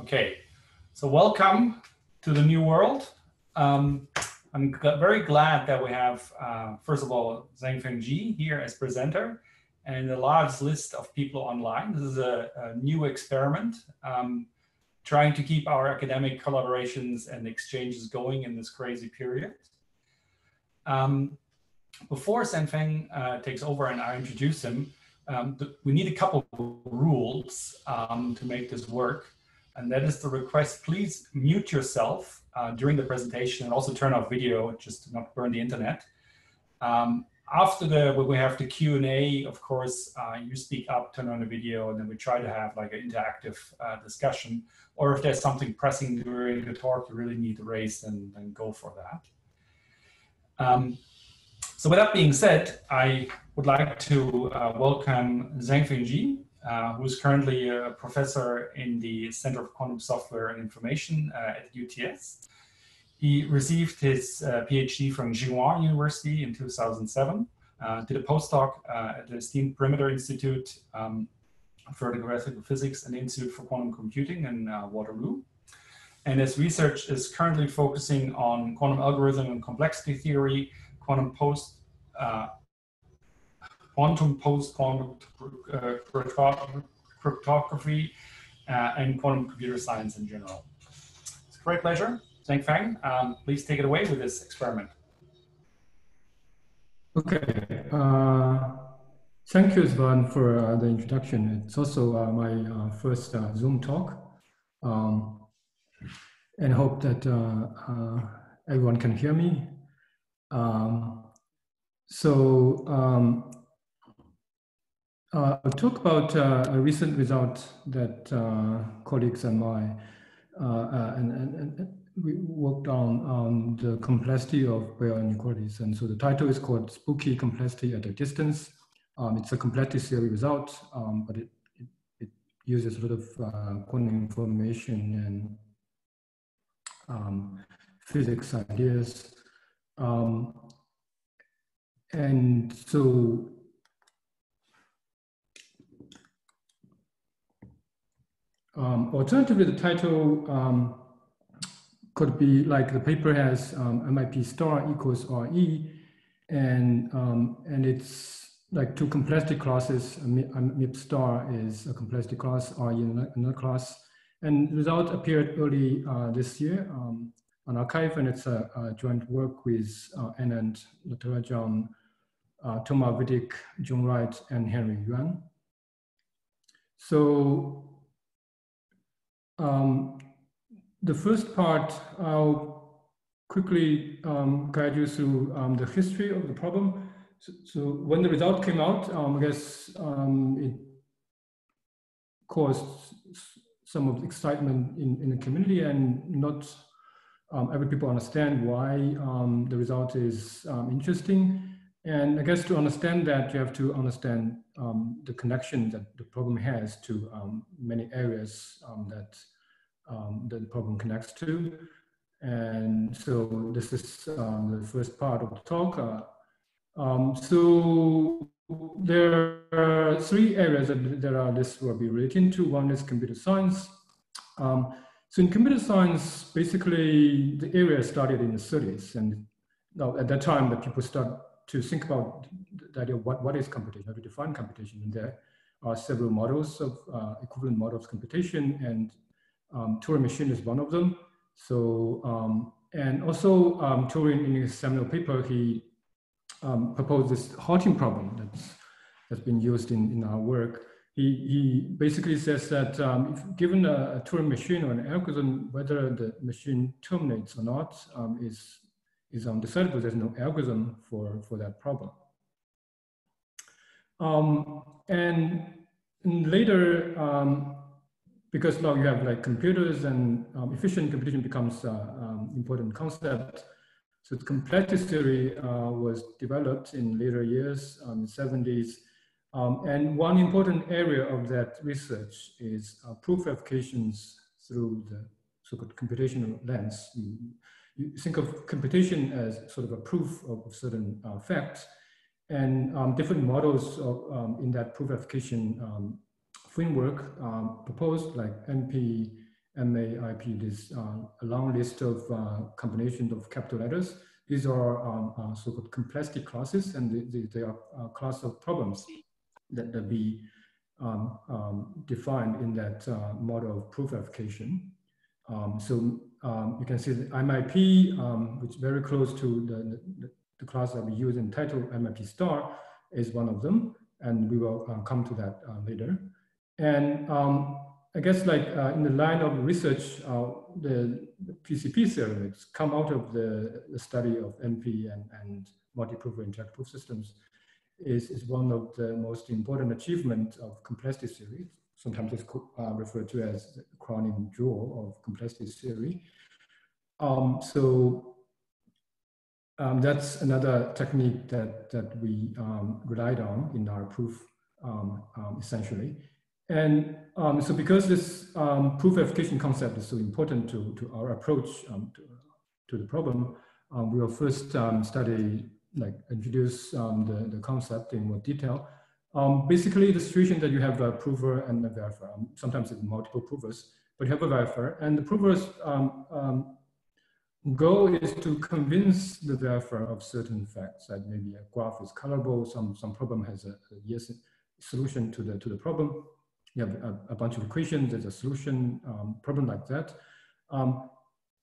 Okay, so welcome to the new world. Um, I'm very glad that we have, uh, first of all, Zhengfeng Ji here as presenter and a large list of people online. This is a, a new experiment, um, trying to keep our academic collaborations and exchanges going in this crazy period. Um, before Zhengfeng uh, takes over and I introduce him, um, we need a couple rules um, to make this work. And that is the request, please mute yourself uh, during the presentation and also turn off video, just to not burn the internet. Um, after the, when we have the Q&A, of course, uh, you speak up, turn on the video, and then we try to have like an interactive uh, discussion. Or if there's something pressing during the talk you really need to raise, then, then go for that. Um, so with that being said, I would like to uh, welcome Zhengfeng Ji, uh, who is currently a professor in the Center for Quantum Software and Information uh, at UTS. He received his uh, PhD from Tsinghua University in 2007, uh, did a postdoc uh, at the esteemed Perimeter Institute um, for Theoretical Physics and Institute for Quantum Computing in Waterloo. And his research is currently focusing on quantum algorithm and complexity theory, quantum post quantum post-quantum uh, cryptography, uh, and quantum computer science in general. It's a great pleasure. Zhengfeng, um, please take it away with this experiment. Okay. Uh, thank you, Sven, for uh, the introduction. It's also uh, my uh, first Zoom talk. Um, and hope that everyone can hear me. Um, so um, uh, I'll talk about uh, a recent result that uh, colleagues and I uh, uh, and, and, and, we worked on on the complexity of Bell inequalities. And so the title is called Spooky Complexity at a Distance. Um, it's a complexity theory result, um, but it, it, it, uses a lot of uh, quantum information and um, physics ideas. Um, and so Um, alternatively, the title um, could be like the paper has um, MIP star equals RE, and um, and it's like two complexity classes. MIP star is a complexity class, RE another class, and result appeared early uh, this year um, on arXiv, and it's a, a joint work with uh, Anand Natarajan, uh, Thomas Vidick, John Wright, and Henry Yuen. So um, the first part, I'll quickly um, guide you through um, the history of the problem. So, so when the result came out, um, I guess um, it caused some of the excitement in, in the community and not um, every people understand why the result is interesting. And I guess to understand that, you have to understand um, the connection that the problem has to um, many areas um, that, um, that the problem connects to. And so this is um, the first part of the talk. Uh, um, so there are three areas that, that are, this will be related to. One is computer science. so in computer science, basically the area started in the 30s. And now at that time, the people start to think about the idea of what, what is computation, how to define computation. And there are several models of uh, equivalent models of computation and um, Turing machine is one of them. So, um, and also um, Turing in his seminal paper, he um, proposed this halting problem that's, that's been used in, in our work. He, he basically says that um, if given a, a Turing machine or an algorithm, whether the machine terminates or not is is undecidable. There's no algorithm for, for that problem. Um, and, later, um, because now you have like computers and um, efficient computation becomes an uh, um, important concept. So the complexity theory uh, was developed in later years, um, 70s. Um, and one important area of that research is uh, proof verifications through the so-called computational lens think of computation as sort of a proof of certain uh, facts and um, different models of, um, in that proof verification um, framework um, proposed like NP MAIP is uh, a long list of uh, combinations of capital letters. These are um, uh, so-called complexity classes, and they, they are a class of problems that, that be um, um, defined in that uh, model of proof verification. Um, so um, you can see the MIP, um, which is very close to the, the, the, class that we use in title MIP star, is one of them, and we will uh, come to that uh, later. And um, I guess like uh, in the line of research, uh, the, the, PCP theory come out of the, the study of NP and, and multi-prover interactive proof systems is, is one of the most important achievements of complexity theory. Sometimes it's uh, referred to as the crowning jewel of complexity theory. Um, so um, that's another technique that, that we um, relied on in our proof, um, um, essentially. And um, so because this proof verification concept is so important to, to our approach to, to the problem, we will first study like introduce the, the concept in more detail. Um, basically, the situation that you have a prover and a verifier. Um, sometimes it's multiple provers, but you have a verifier, and the prover's um, um, goal is to convince the verifier of certain facts, like maybe a graph is colorable, some some problem has a, a yes solution to the to the problem. You have a, a bunch of equations, there's a solution um, problem like that.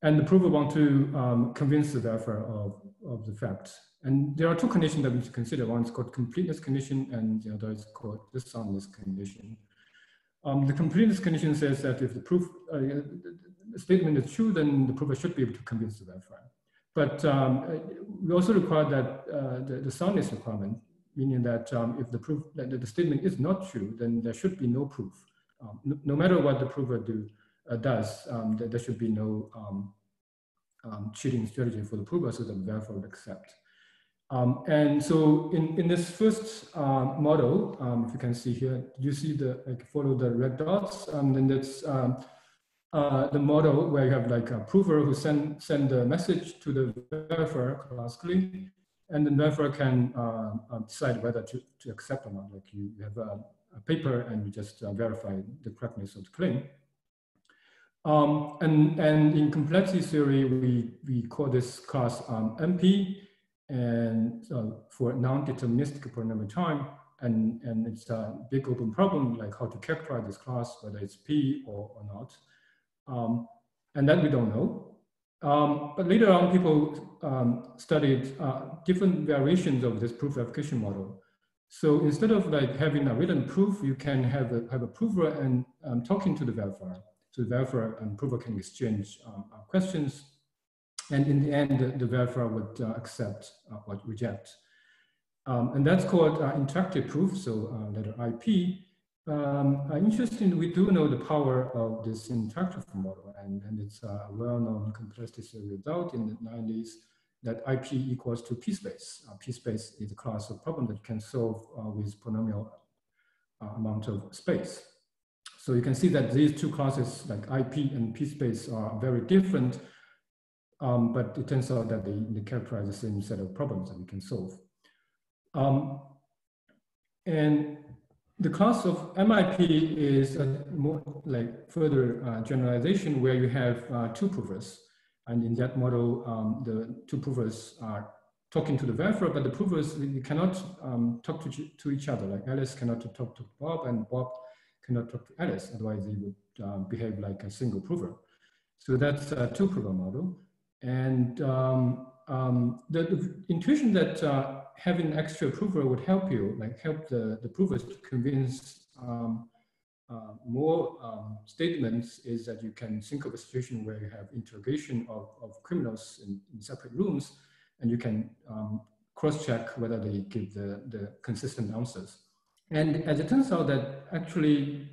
and the prover want to convince the verifier of, of the facts and there are two conditions that we should consider. One is called completeness condition and the other is called the soundness condition. Um, the completeness condition says that if the proof uh, the statement is true, then the prover should be able to convince the verifier. But um, we also require that uh, the, the, soundness requirement, meaning that um, if the proof that the statement is not true, then there should be no proof. Um, no, no, matter what the prover do, uh, does, um, there, there, should be no um, cheating strategy for the prover so the verifier would accept. Um, and so in, in this first uh, model, um, if you can see here, you see the, like follow the red dots, and then that's um, uh, the model where you have like a prover who send, send the message to the verifier classically, and the verifier can uh, uh, decide whether to, to accept or not. Like you, have a, a, paper and you just uh, verify the correctness of the claim. Um, and, and in complexity theory, we, we call this class um, NP, and uh, for non-deterministic polynomial time, and, and it's a big open problem, like how to characterize this class, whether it's P or, or not. Um, and that we don't know. Um, but later on, people um, studied uh, different variations of this proof verification model. So instead of like having a written proof, you can have a, have a prover and um, talking to the verifier. So the verifier and prover can exchange um, questions and in the end, the, the verifier would uh, accept uh, or reject. Um, and that's called uh, interactive proof, so uh, letter IP. Um, uh, interesting, we do know the power of this interactive model, and, and it's a well-known complexity result in the 90s that IP equals to P-space. Uh, P-space is a class of problem that you can solve with polynomial amount of space. So you can see that these two classes, like IP and P-space, are very different um, but it turns out that they, they, characterize the same set of problems that we can solve. Um, and the class of MIP is a more like further uh, generalization where you have uh, two provers. And in that model, um, the two provers are talking to the verifier, but the provers they cannot um, talk to, to each other. Like Alice cannot talk to Bob and Bob cannot talk to Alice. Otherwise they would uh, behave like a single prover. So that's a two prover model. And um, um, the, the, intuition that uh, having extra prover would help you, like help the, the provers to convince um, uh, more um, statements is that you can think of a situation where you have interrogation of, of criminals in, in separate rooms and you can um, cross-check whether they give the, the consistent answers. And as it turns out that actually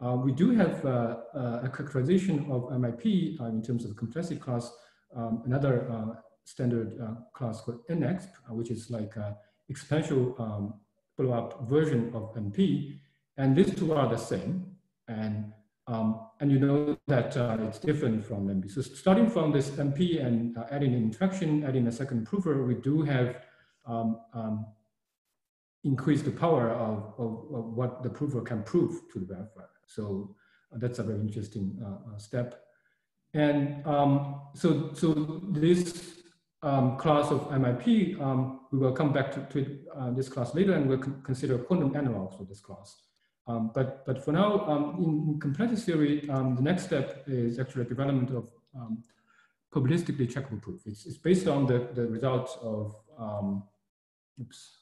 uh, we do have uh, uh, a characterization of MIP in terms of the complexity class, um, another standard class called NEXP, which is like an exponential um, blow-up version of NP. And these two are the same. And um, and you know that uh, it's different from NP. So starting from this NP and uh, adding an interaction, adding a second prover, we do have um, um, increased the power of, of, of, what the prover can prove to the verifier. So that's a very interesting step. And um, so, so this um, class of MIP, um, we will come back to, to uh, this class later and we'll con consider quantum analogs for this class. Um, but, but for now, um, in, in, complexity theory, um, the next step is actually development of probabilistically checkable proof. It's, it's based on the, the result of, oops,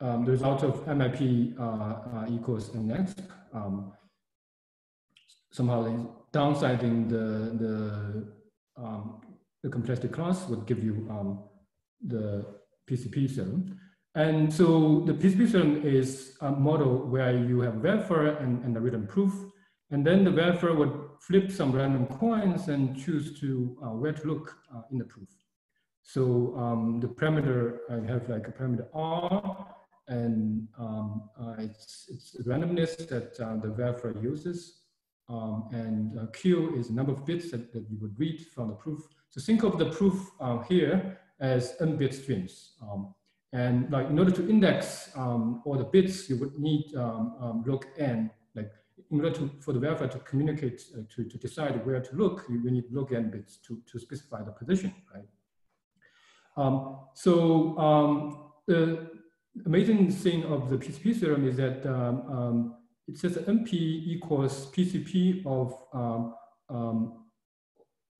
the result of MIP uh, uh, equals NX. somehow downsizing the, the the complexity class would give you um, the PCP theorem. And so the PCP theorem is a model where you have verifier and, and a written proof. And then the verifier would flip some random coins and choose to uh, where to look uh, in the proof. So um, the parameter, I have like a parameter R, and um, uh, it's, it's randomness that uh, the verifier uses. Um, and uh, Q is the number of bits that, that you would read from the proof. So think of the proof uh, here as n bit strings. Um, and like in order to index um, all the bits, you would need um, um log n. Like in order to, for the verifier to communicate, uh, to, to decide where to look, you will need log n bits to, to specify the position, right? Um, so um, the amazing thing of the PCP theorem is that it says NP equals PCP of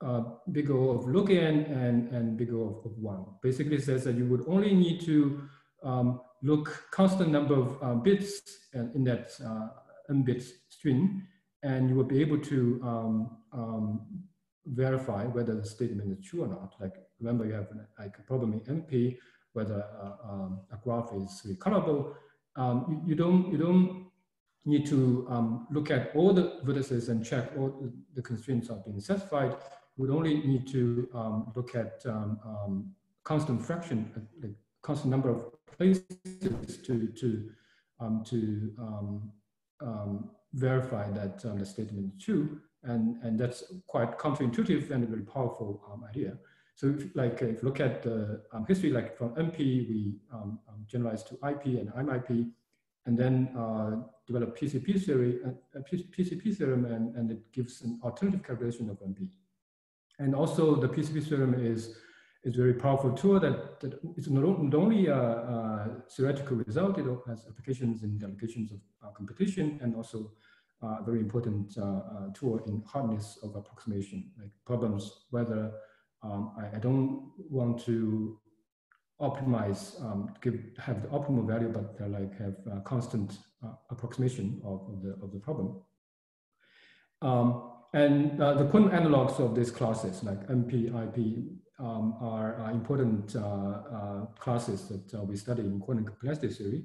uh, big O of log n and, and big O of, of one. Basically says that you would only need to um, look constant number of uh, bits in that uh, n bit string, and you will be able to um, um, verify whether the statement is true or not. Like remember you have like a problem in NP, whether uh, um, a graph is recolorable. Um, you, you, don't, you don't need to um, look at all the vertices and check all the constraints are being satisfied would only need to um, look at um, um, constant fraction, like constant number of places to to um, to um, um, verify that the statement is true, and and that's quite counterintuitive and a very powerful idea. So, if, like if you look at the history, like from NP, we generalized to IP and IMIP, and then uh, develop PCP theory, uh, PCP theorem, and, and it gives an alternative calculation of NP. And also the PCP theorem is, is very powerful tool that, that it's not, only a, a, theoretical result, it has applications in the applications of uh, competition and also uh, a very important uh, uh, tool in hardness of approximation, like problems whether um, I, I, don't want to optimize, um, give, have the optimal value, but like have a constant uh, approximation of, of, the, of the problem. Um, and uh, the quantum analogs of these classes like NP, IP um, are, are, important uh, uh, classes that uh, we study in quantum complexity theory.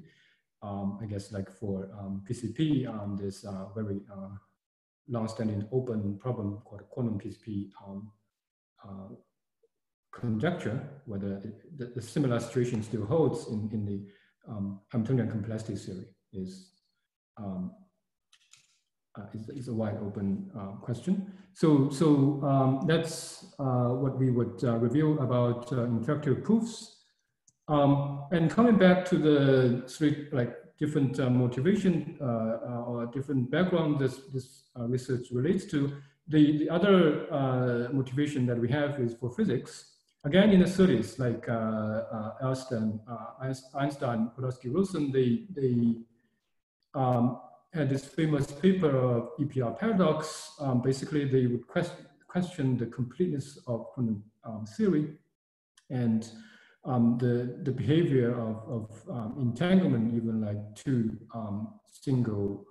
Um, I guess like for um, PCP, um, there's a very uh, long-standing open problem called quantum PCP um, uh, conjecture, whether the, the, similar situation still holds in, in the um, Hamiltonian complexity theory is um, uh, is, is a wide open uh, question. So, so um, that's uh, what we would review about interactive proofs. Um, and coming back to the three like different motivation or different background this, this research relates to, the, the other motivation that we have is for physics. Again, in the 30s, like uh, uh, Einstein, uh, Einstein, Podolsky, Rosen, they, they um, had this famous paper of EPR paradox. Um, basically, they would question, question the completeness of quantum um, theory and um, the, the behavior of, of um, entanglement, even like two um, single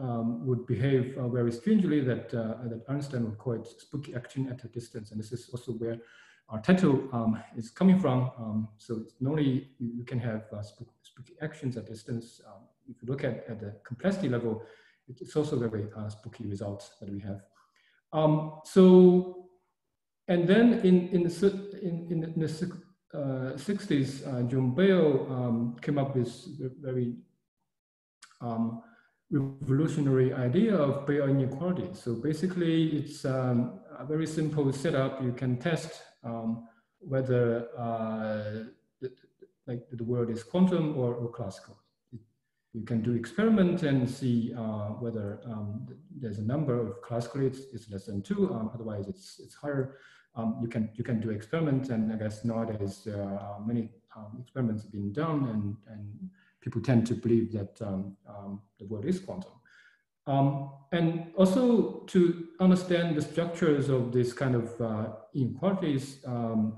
um, would behave uh, very strangely that, uh, that Einstein would call it spooky action at a distance. And this is also where our title um, is coming from. Um, so not only you, can have uh, spooky actions at distance, um, if you look at, at the complexity level, it's also very uh, spooky results that we have. Um, so, and then in, in, the, in, in the uh, 60s, uh, John Bell um, came up with very um, revolutionary idea of Bell inequality. So basically, it's um, a very simple setup. You can test um, whether uh, the, like the world is quantum or, or classical. you can do experiment and see uh, whether um, there's a number of classically it's, it's less than two, um, otherwise it's, it's higher. Um, you can you can do experiment and I guess nowadays there are many um, experiments being done, and and people tend to believe that um, um, the world is quantum. and also to understand the structures of this kind of uh, inequalities, um,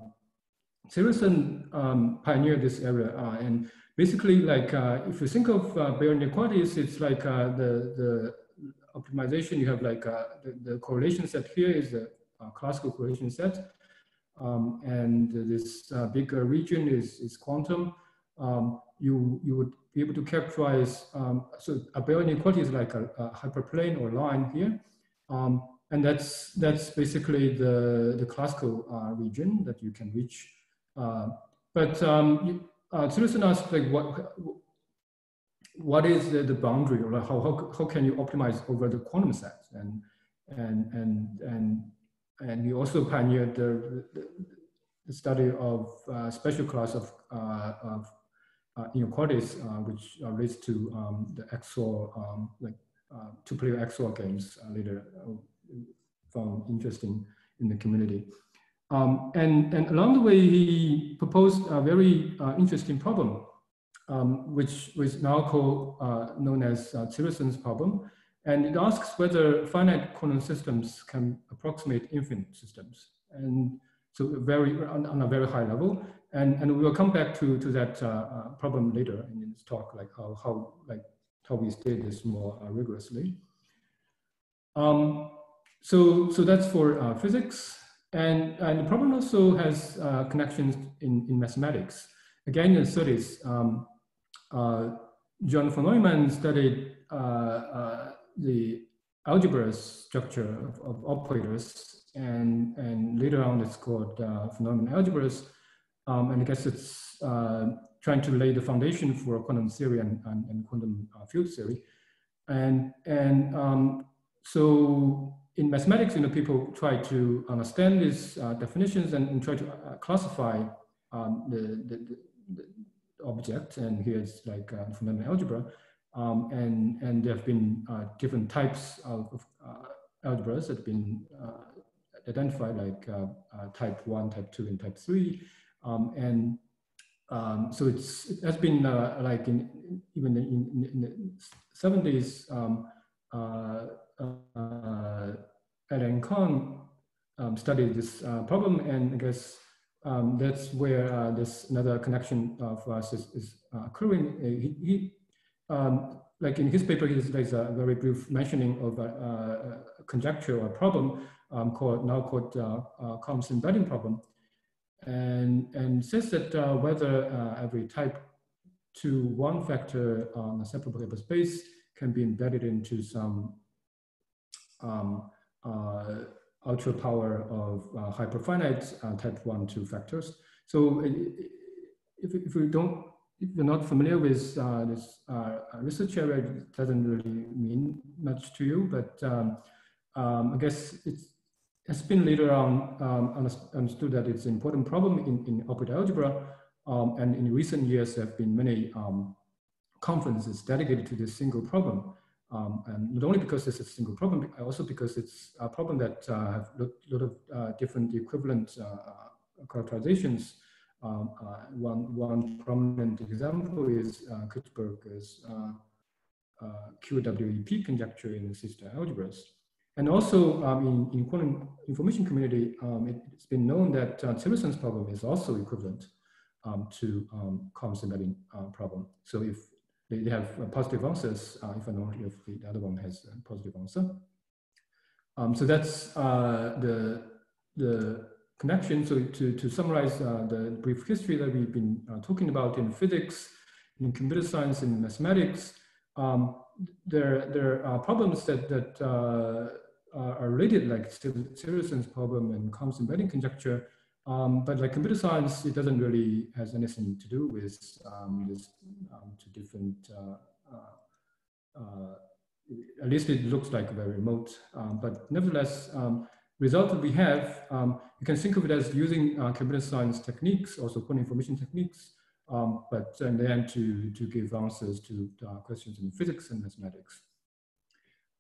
pioneered this area, uh, and basically like uh, if you think of uh, Bell inequalities, it's like uh, the the optimization. You have like uh, the, the, correlation set here is a, a classical correlation set, um, and this uh, bigger region is is quantum. Um, you you would be able to characterize um, so a Bell inequality is like a, a hyperplane or line here. Um, and that's that's basically the the classical uh, region that you can reach. but um, uh, Tsirelson asked like what what is the, the boundary or how, how, how can you optimize over the quantum sets and and and and and he also pioneered the, the, the study of uh, special class of uh, of uh, inequalities uh, which relates to um, the XOR um, like uh, two-player XOR games uh, later uh, found interesting in the community. Um, and, and along the way, he proposed a very uh, interesting problem, um, which was now called, uh, known as uh, problem. And it asks whether finite quantum systems can approximate infinite systems. And so very, on, on a very high level. And, and we will come back to, to that uh, uh problem later in this talk, like how, how, like how we state this more uh, rigorously. Um, so, so that's for uh, physics. And, and the problem also has uh, connections in, in mathematics. Again, in the 30s, um, uh, John von Neumann studied the algebra structure of, of, operators, and, and later on it's called uh, von Neumann algebras. Um, and I guess it's uh, trying to lay the foundation for quantum theory and, and, and quantum field theory. And, and um, so in mathematics, you know, people try to understand these uh, definitions and, and, try to uh, classify um, the, the, the, object. And here's like uh, fundamental algebra. Um, and, and there have been uh, different types of, of uh, algebras that have been uh, identified, like type one, type two, and type three. Um, and um, so it's, it has been like in, even in, in, the 70s, um, uh, Alain Connes um, studied this uh, problem, and I guess um, that's where uh, this another connection for us is, is occurring. he, he um, like in his paper, there's a very brief mentioning of a, a conjecture or problem um, called now called uh, uh, Connes embedding problem, and and says that uh, whether uh, every type two one factor on a separable space can be embedded into some um, uh, ultra power of uh, hyperfinite uh, type one, two factors. So if, if we don't, if you're not familiar with uh, this uh, research area, it doesn't really mean much to you, but um, um, I guess it's, has been later on um, understood that it's an important problem in, in operator algebra. Um, and in recent years, there have been many um, conferences dedicated to this single problem. Um, and not only because it's a single problem, but also because it's a problem that uh, have a lot of uh, different equivalent uh, uh characterizations. Um, uh, one, one prominent example is uh, Kirchberg's QWEP conjecture in the C*-algebras. And also um, in, in quantum information community, um, it, has been known that uh, Tsirelson problem is also equivalent um, to um, Connes embedding problem. So if they, have uh, positive answers uh, if I if the other one has a positive answer. Um, so that's uh, the, the connection. So to, to summarize uh, the brief history that we've been uh, talking about in physics, in computer science, in mathematics, um, there, there are problems that, that uh, are related like Tsirelson problem and Connes embedding conjecture um, but like computer science, it doesn't really has anything to do with um, this um, two different. Uh, uh, uh, at least it looks like very remote. Um, but nevertheless, um, result that we have, you can think of it as using computer science techniques, also quantum information techniques, um, but in the end to, to give answers to uh, questions in physics and mathematics.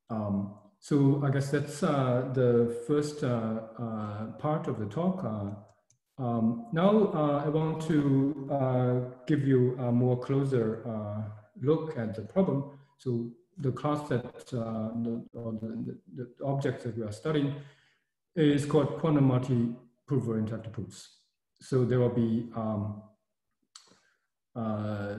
Um, so I guess that's uh, the first uh, uh, part of the talk. Uh, um, now I want to give you a more closer look at the problem. So the class that, the, or the, the, object that we are studying is called quantum multi-prover interactive proofs. So there will be um, uh,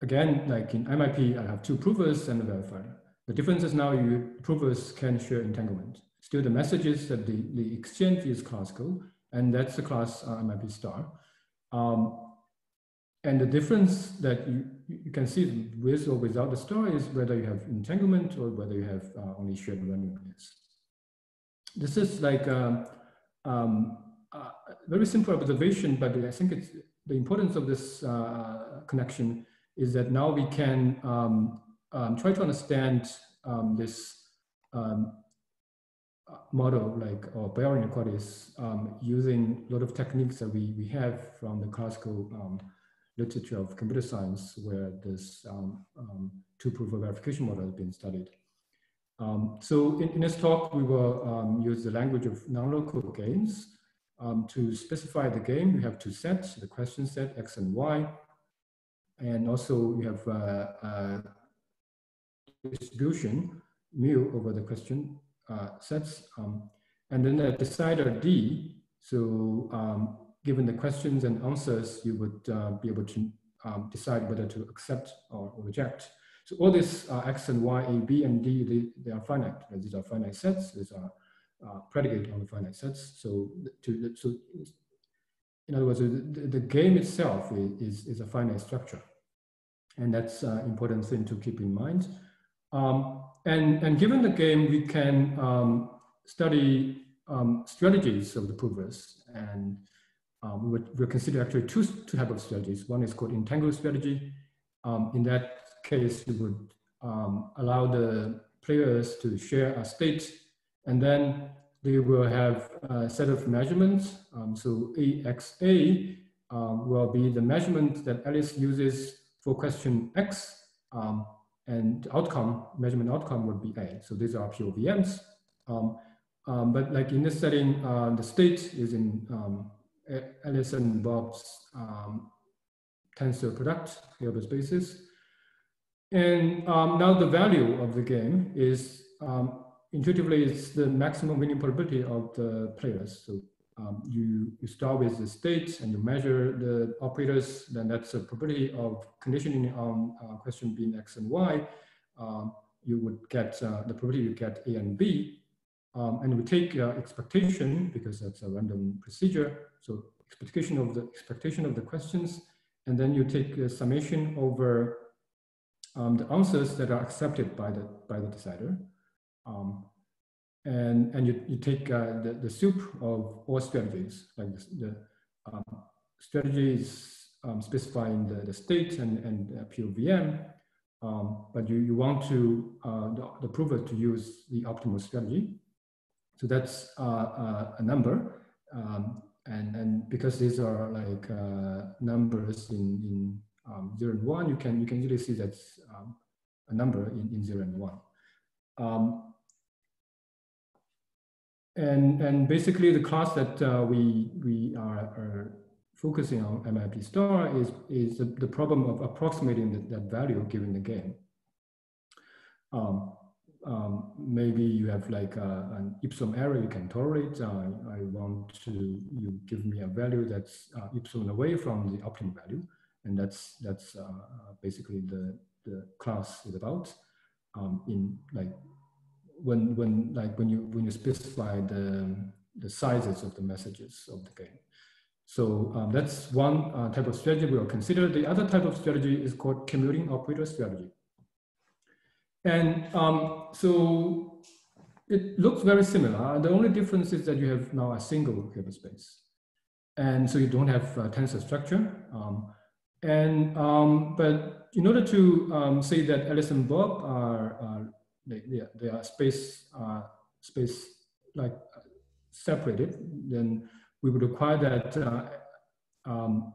again, like in MIP, I have two provers and a verifier. The difference is now you provers can share entanglement. Still the messages that the, the exchange is classical, and that's the class uh, MIP star. Um, and the difference that you, you can see with or without the star is whether you have entanglement or whether you have uh, only shared randomness. This is like a, um, um, a very simple observation, but I think it's the importance of this uh, connection is that now we can um, um, try to understand um, this um, model like or Bell inequalities um, using a lot of techniques that we, we have from the classical um, literature of computer science where this two-prover verification model has been studied. so in, in, this talk, we will use the language of non-local games to specify the game, We have two sets, the question set, X and Y. And also you have uh, a distribution, mu over the question uh, sets. Um, and then a decider D, so um, given the questions and answers, you would uh, be able to um, decide whether to accept or, reject. So all these uh, X and Y, A, B, and D, they, they are finite. These are finite sets. These are uh, predicated on the finite sets. So, to, so in other words, the, the game itself is, is a finite structure. And that's an important thing to keep in mind. Um, and, and given the game, we can um, study um, strategies of the provers. And um, we we consider actually two, two types of strategies. One is called entangled strategy. Um, in that case, you would um, allow the players to share a state and then they will have a set of measurements. Um, so AXA will be the measurement that Alice uses for question X. Um, and outcome, measurement outcome would be A. So these are POVMs. Um, um, but like in this setting, uh, the state is in um, and Bob's tensor product, Hilbert spaces. And now the value of the game is um, intuitively it's the maximum winning probability of the players. So um, you, you start with the state and you measure the operators, then that's a probability of conditioning on uh, question being X and Y. Um, you would get uh, the probability you get A and B. Um, and we take uh, expectation because that's a random procedure. So expectation of the expectation of the questions, and then you take a summation over um, the answers that are accepted by the by the decider. And and you, you take uh, the, the sup of all strategies, like the, um, strategies um, specifying the, the state and, and uh, POVM, um, but you, you want to, uh, the, the prover to use the optimal strategy. So that's uh, uh, a number. Um, and, and because these are like uh, numbers in, in um, zero and one, you can, you can usually see that's um, a number in, in zero and one. And, and basically the class that uh, we, we are, are, focusing on MIP star is, is the, the problem of approximating the, that value given the game. Um, um, maybe you have like a, an epsilon error you can tolerate. Uh, I want to, you give me a value that's uh, away from the optimum value. And that's, that's uh, basically the, the class is about um, in like when when like when you when you specify the the sizes of the messages of the game. So um, that's one uh, type of strategy we will consider. The other type of strategy is called commuting operator strategy. And um, so it looks very similar. The only difference is that you have now a single Hilbert space. And so you don't have a tensor structure. Um, and um, but in order to um, say that Alice and Bob are, are they, they, are, they are space, uh, space like separated, then we would require that uh, um,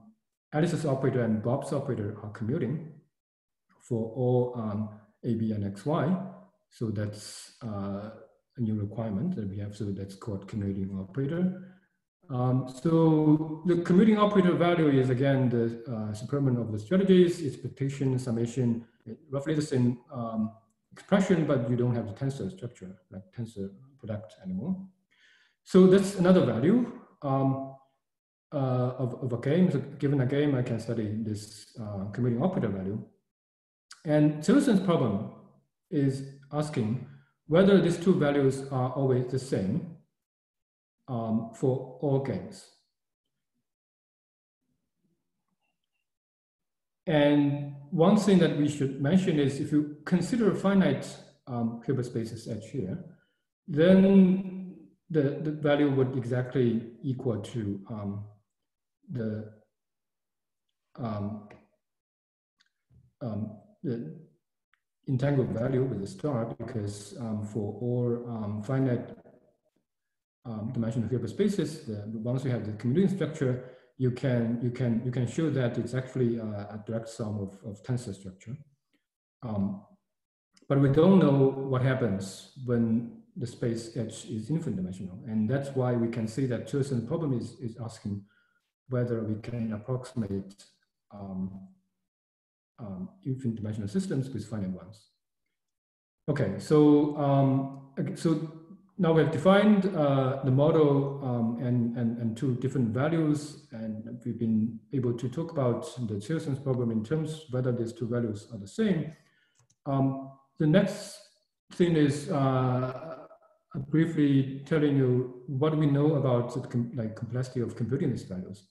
Alice's operator and Bob's operator are commuting for all um, A, B, and X, Y. So that's uh, a new requirement that we have. So that's called commuting operator. Um, so the commuting operator value is again the uh, of the strategies, expectation, summation, roughly the same um, expression, but you don't have the tensor structure, like tensor product anymore. So that's another value um, uh, of, of a game. So given a game, I can study this uh, commuting operator value. And Tsirelson's problem is asking whether these two values are always the same um, for all games. And one thing that we should mention is if you consider a finite um, Hilbert spaces H here, then the, the value would exactly equal to um, the, um, um, the entangled value with the star because um, for all um, finite dimensional Hilbert spaces, the, once you have the commuting structure, you can you can you can show that it's actually a, a direct sum of, of tensor structure. Um, but we don't know what happens when the space H is infinite dimensional, and that's why we can see that Tsirelson's problem is is asking whether we can approximate um, um, infinite dimensional systems with finite ones. Okay, so um, so now we have defined uh, the model um, and, and, and two different values, and we've been able to talk about the Tsirelson's problem in terms whether these two values are the same. Um, the next thing is uh, briefly telling you what we know about the com like complexity of computing these values.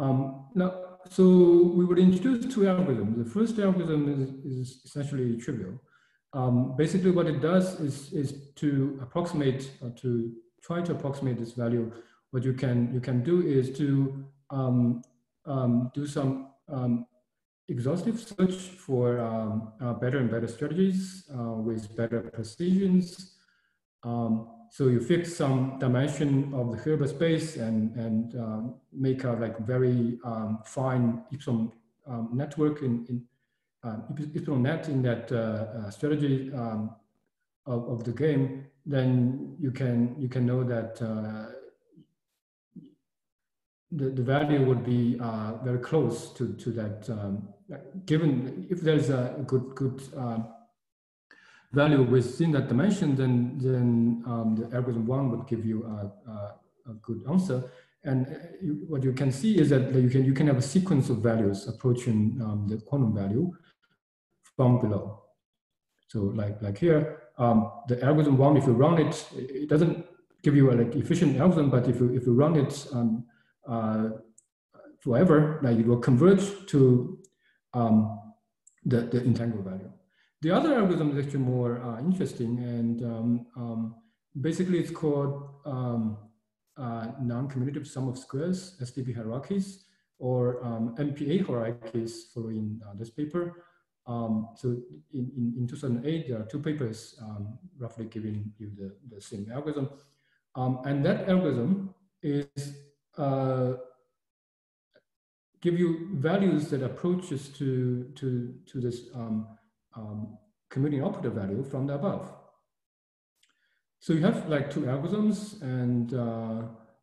Um, now, so we will introduce two algorithms. The first algorithm is, is essentially trivial. Um, basically what it does is, is to approximate or to try to approximate this value. What you can, you can do is to um, um, do some um, exhaustive search for um, uh, better and better strategies uh, with better precisions. Um, so you fix some dimension of the Hilbert space and, and make a like very fine epsilon network in, in um, if you net in that uh, uh, strategy um, of, of the game, then you can you can know that uh, the, the value would be uh, very close to, to that um, given if there's a good good uh, value within that dimension then then um, the algorithm one would give you a, a, a good answer. And you, what you can see is that you can you can have a sequence of values approaching um, the quantum value from below. So like, like here, um, the algorithm one, if you run it, it doesn't give you a like efficient algorithm, but if you, if you run it um, uh, forever, like it will converge to um, the, the entangled value. The other algorithm is actually more uh, interesting and um, um, basically it's called um, uh, non-commutative sum of squares, SDP hierarchies, or NPA hierarchies following uh, this paper. Um, so in, in, in, 2008, there are two papers um, roughly giving you the, the same algorithm. Um, and that algorithm is uh, give you values that approaches to, to, to this um, um, commuting operator value from the above. So you have like two algorithms and, uh,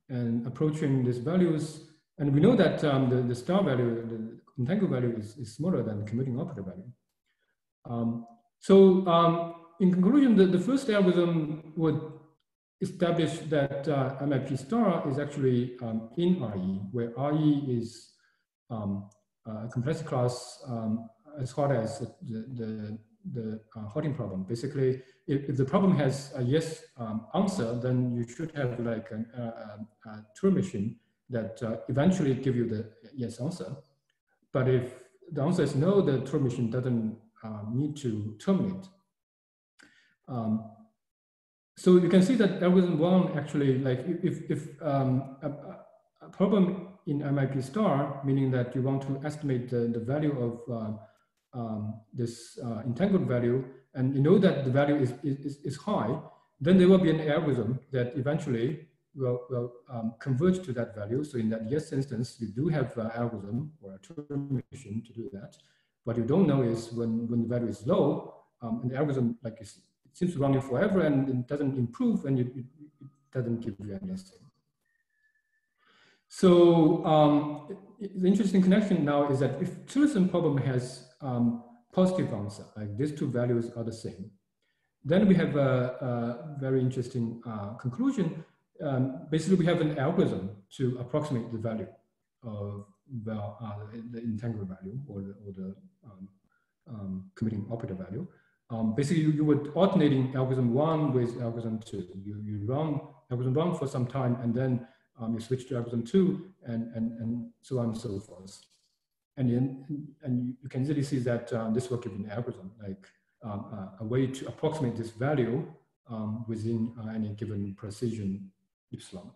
and approaching these values. And we know that um, the, the star value, the, entangled value is, is smaller than the commuting operator value. Um, so um, in conclusion, the, the first algorithm would establish that uh, MIP star is actually um, in RE, where RE is um, a complexity class um, as hard as the, the, the uh, problem. Basically, if, if, the problem has a yes answer, then you should have like an, a, a Turing machine that uh, eventually give you the yes answer. But if the answer is no, the machine doesn't uh, need to terminate. Um, so you can see that algorithm one actually, like if, if um, a, a, problem in MIP star, meaning that you want to estimate the, the value of uh, um, this uh, entangled value, and you know that the value is, is, is high, then there will be an algorithm that eventually will, will um, converge to that value. So in that yes instance, you do have an algorithm or a machine to do that. What you don't know is when, when the value is low, um, and the algorithm like it seems to run you forever and it doesn't improve and it, it doesn't give you anything. So um, the interesting connection now is that if Tsirelson problem has um, positive answer, like these two values are the same, then we have a, a very interesting uh, conclusion. Um, basically, we have an algorithm to approximate the value of the, uh, the entanglement value or the, or the um, um, commuting operator value. Um, basically, you, you would alternating algorithm one with algorithm two. You, you run algorithm one for some time, and then um, you switch to algorithm two, and, and, and so on and so forth. And, in, and you can easily see that uh, this will give you an algorithm, like um, uh, a way to approximate this value within uh, any given precision epsilon.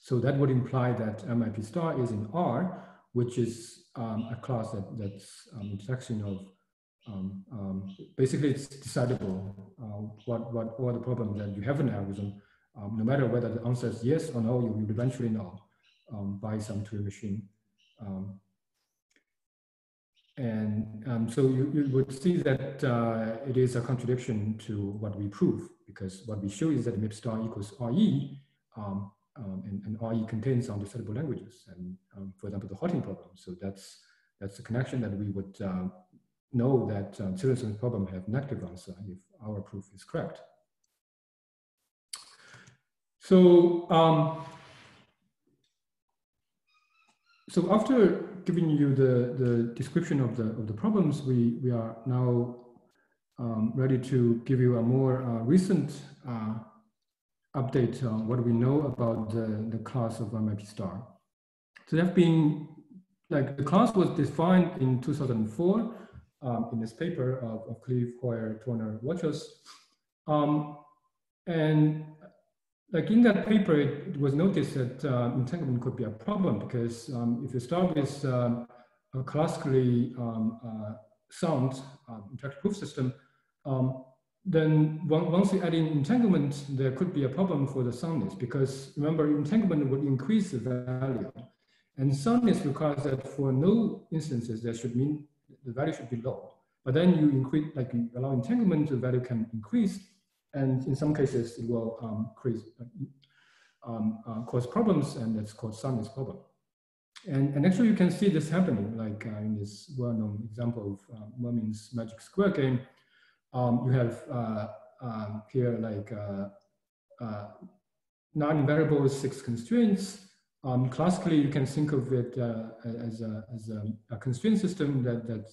So that would imply that MIP star is in R, which is um, a class that, that's um, intersection of um, um, basically it's decidable uh, what, what all the problems that you have an algorithm, um, no matter whether the answer is yes or no, you will eventually know um, by some Turing machine. And so you, you, would see that uh, it is a contradiction to what we prove, because what we show is that MIP star equals RE, um, and, and, RE contains undecidable languages, and for example, the halting problem. So that's that's the connection that we would uh, know that uh, Tsirelson's problem have negative answer if our proof is correct. So, um, so after giving you the, the description of the, of the problems, we, we are now um, ready to give you a more uh, recent uh, update on what we know about the, the class of MIP star. So there have been, like the class was defined in 2004 um, in this paper of, of Cleve, Hoyer, Toner, Watrous. Um, and like in that paper, it, it was noticed that uh, entanglement could be a problem because um, if you start with um, a classically um, uh, sound uh, interactive proof system, um, then once you add in entanglement, there could be a problem for the soundness because remember, entanglement would increase the value. And soundness requires that for no instances, there should mean the value should be low. But then you increase, like you allow entanglement, the value can increase. And in some cases, it will um, create, um, uh, cause problems, and that's called soundness problem. And, and actually, you can see this happening, like uh, in this well-known example of uh, Mermin's magic square game. Um, you have uh, um, here like uh, uh, nine variables, six constraints, um, classically, you can think of it uh, as, a, as a, a, constraint system that, that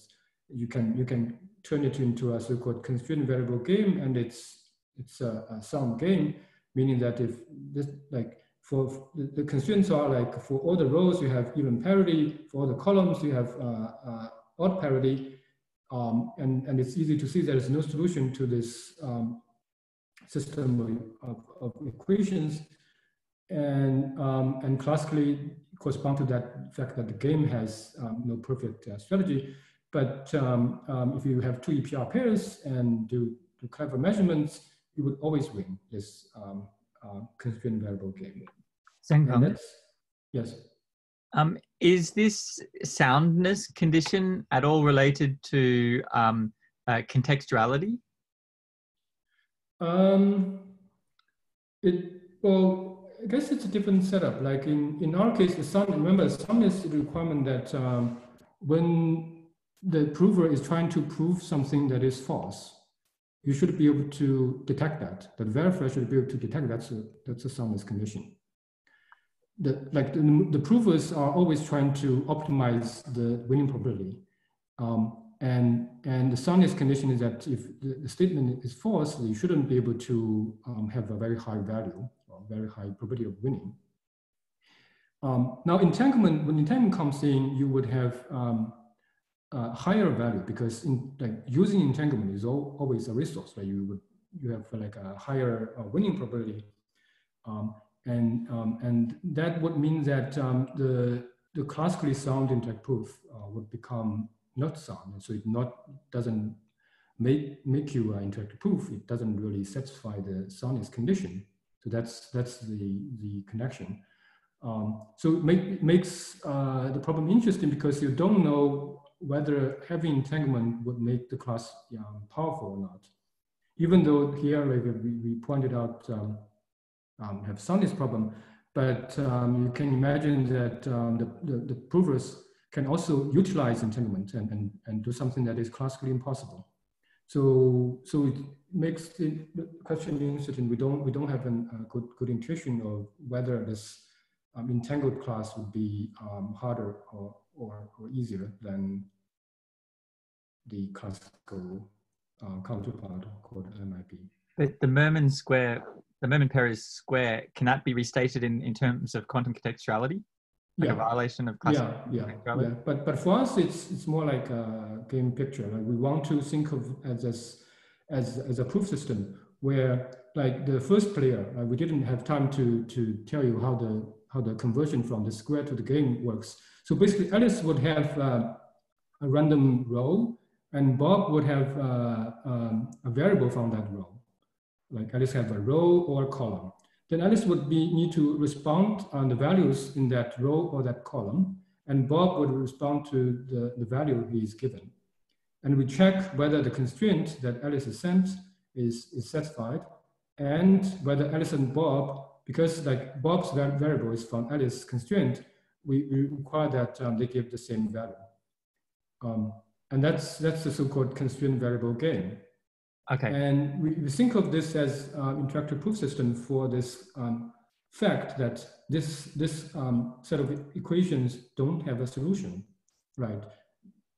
you can you can turn it into a so-called constraint variable game, and it's it's a, a sound game, meaning that if this like for the, the, constraints are like for all the rows you have even parity, for all the columns you have uh, uh, odd parity, um, and and it's easy to see there is no solution to this um, system of, of equations and um, and classically correspond to that fact that the game has um, no perfect uh, strategy. But um, um if you have two EPR pairs and do, do clever measurements, you would always win this um, uh, constraint variable game. Zhengfeng, yes. Um, is this soundness condition at all related to uh, contextuality? Um, it well I guess it's a different setup. Like in, in our case, the sound, remember, sound is the requirement that um, when the prover is trying to prove something that is false, you should be able to detect that. The verifier should be able to detect that's a, that's a soundness condition. The, like the, the provers are always trying to optimize the winning probability. Um, and, and the soundness condition is that if the, the statement is false, you shouldn't be able to um, have a very high value or very high probability of winning. Um, now entanglement, when entanglement comes in, you would have um, a higher value because in, like using entanglement is all, always a resource. Right? You would you have like a higher uh, winning probability, um, and um, and that would mean that um, the the classically sound interactive proof uh, would become not sound, and so it not doesn't make make you an interactive proof. It doesn't really satisfy the soundness condition. So that's that's the the connection. Um, so it, make, makes uh, the problem interesting because you don't know whether heavy entanglement would make the class um, powerful or not. Even though here like we, we pointed out um, um, have this problem, but um, you can imagine that um, the, the, the, provers can also utilize entanglement and, and, and do something that is classically impossible. So, so it makes the question interesting. We don't, we don't have a good, good intuition of whether this um, entangled class would be um, harder or, or, or, easier than the classical uh, counterpart called MIP. But the Mermin square the Mermin-Peres square, can that be restated in, in terms of quantum contextuality? Like yeah. a violation of classical yeah, yeah, yeah. But but for us, it's it's more like a game picture. Like we want to think of as as as, as a proof system where like the first player, we didn't have time to to tell you how the how the conversion from the square to the game works. So basically, Alice would have uh, a random row, and Bob would have uh, um, a variable from that row like Alice have a row or a column. Then Alice would be, need to respond on the values in that row or that column, and Bob would respond to the, the value he is given. And we check whether the constraint that Alice has sent is, is satisfied, and whether Alice and Bob, because like Bob's variable is from Alice's constraint, we, we require that um, they give the same value. Um, and that's, that's the so-called constraint variable game. Okay. And we, we think of this as um, interactive proof system for this um, fact that this, this um, set of equations don't have a solution, right?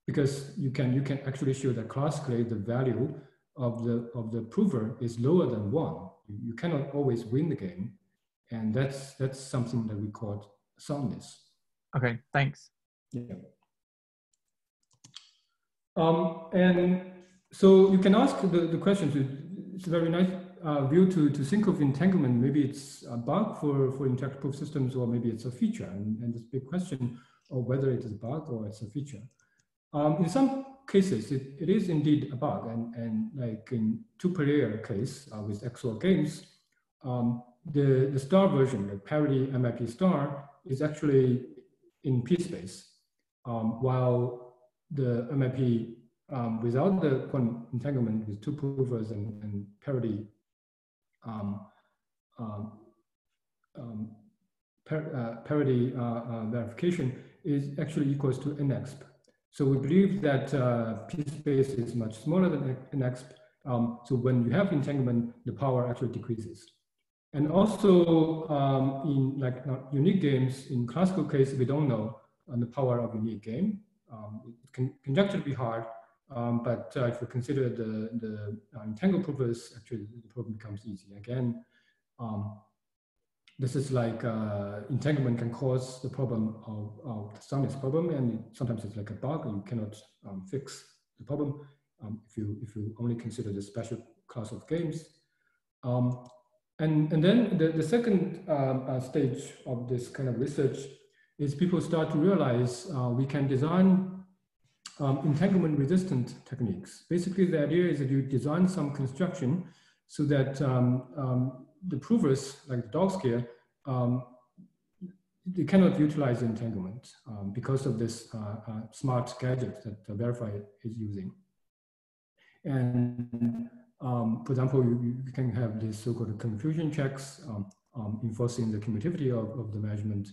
Because you can, you can actually show that classically the value of the, of the prover is lower than one. You cannot always win the game. And that's, that's something that we call soundness. Okay, thanks. Yeah. Um, and so you can ask the, the questions. It's a very nice uh, view to, to think of entanglement. Maybe it's a bug for, for interactive proof systems, or maybe it's a feature. And, and this big question of whether it is a bug or it's a feature. Um, in some cases, it, it is indeed a bug. And, and like in two-player case uh, with XOR games, um, the, the star version, the parity MIP star, is actually in p-space, um, while the MIP um, without the quantum entanglement with two provers and, and parity um, um, um par uh, parity uh, uh, verification is actually equals to nexp. So we believe that uh, p-space is much smaller than nexp. Um, so when you have entanglement, the power actually decreases. And also um, in like unique games, in classical case, we don't know the power of unique game. it can conjecture be hard, um, but uh, if we consider the, the uh, entangled provers, actually the problem becomes easy. Again, um, this is like uh, entanglement can cause the problem of, of the soundness problem, and sometimes it's like a bug, and you cannot um, fix the problem um, if you if you only consider the special class of games. Um, and and then the the second um, uh, stage of this kind of research is people start to realize uh, we can design um, entanglement resistant techniques. Basically, the idea is that you design some construction so that um, um, the provers, like the dog scale, um, they cannot utilize entanglement um, because of this uh, uh, smart gadget that the Verify is using. And for example, you, you, can have these so-called confusion checks enforcing the commutativity of, of the measurement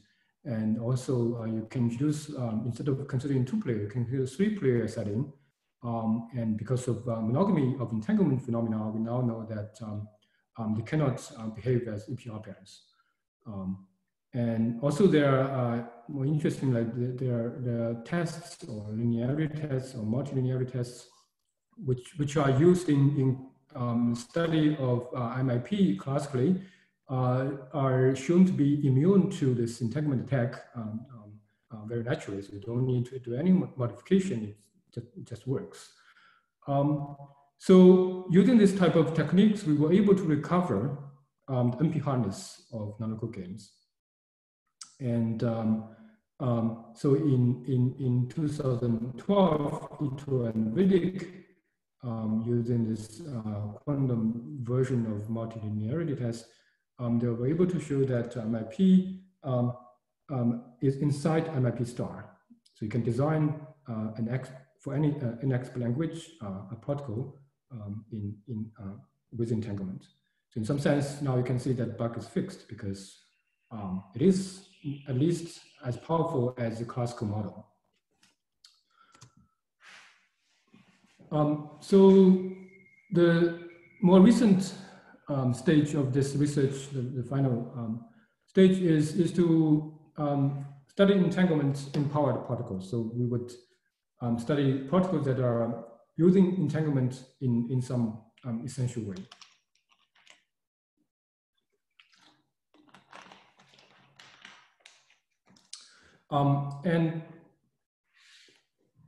and also uh, you can use, um, instead of considering two player, you can consider three player setting. Um, and because of uh, monogamy of entanglement phenomena, we now know that um, um they cannot uh, behave as EPR pairs. Um, and also there are uh, more interesting, like there, there are tests or linearity tests or multilinearity tests, which, which are used in, in um, study of uh, MIP classically, are shown to be immune to this entanglement attack um, um, uh, very naturally. So you don't need to do any modification, it just, works. Um, so using this type of techniques, we were able to recover um, the NP hardness of nonlocal games. And um, um, so in, in, in 2012, Ito and Vidick, using this uh, quantum version of multilinearity test, um, they were able to show that MIP um, um, is inside MIP star. So you can design uh, an X for any uh, NX language, uh, a protocol um, in, in, uh, with entanglement. So in some sense, now you can see that bug is fixed because it is at least as powerful as the classical model. Um, so the more recent um, stage of this research, the, the final um, stage is, is to um, study entanglement in powered particles. So we would um, study particles that are using entanglement in, in some um, essential way. And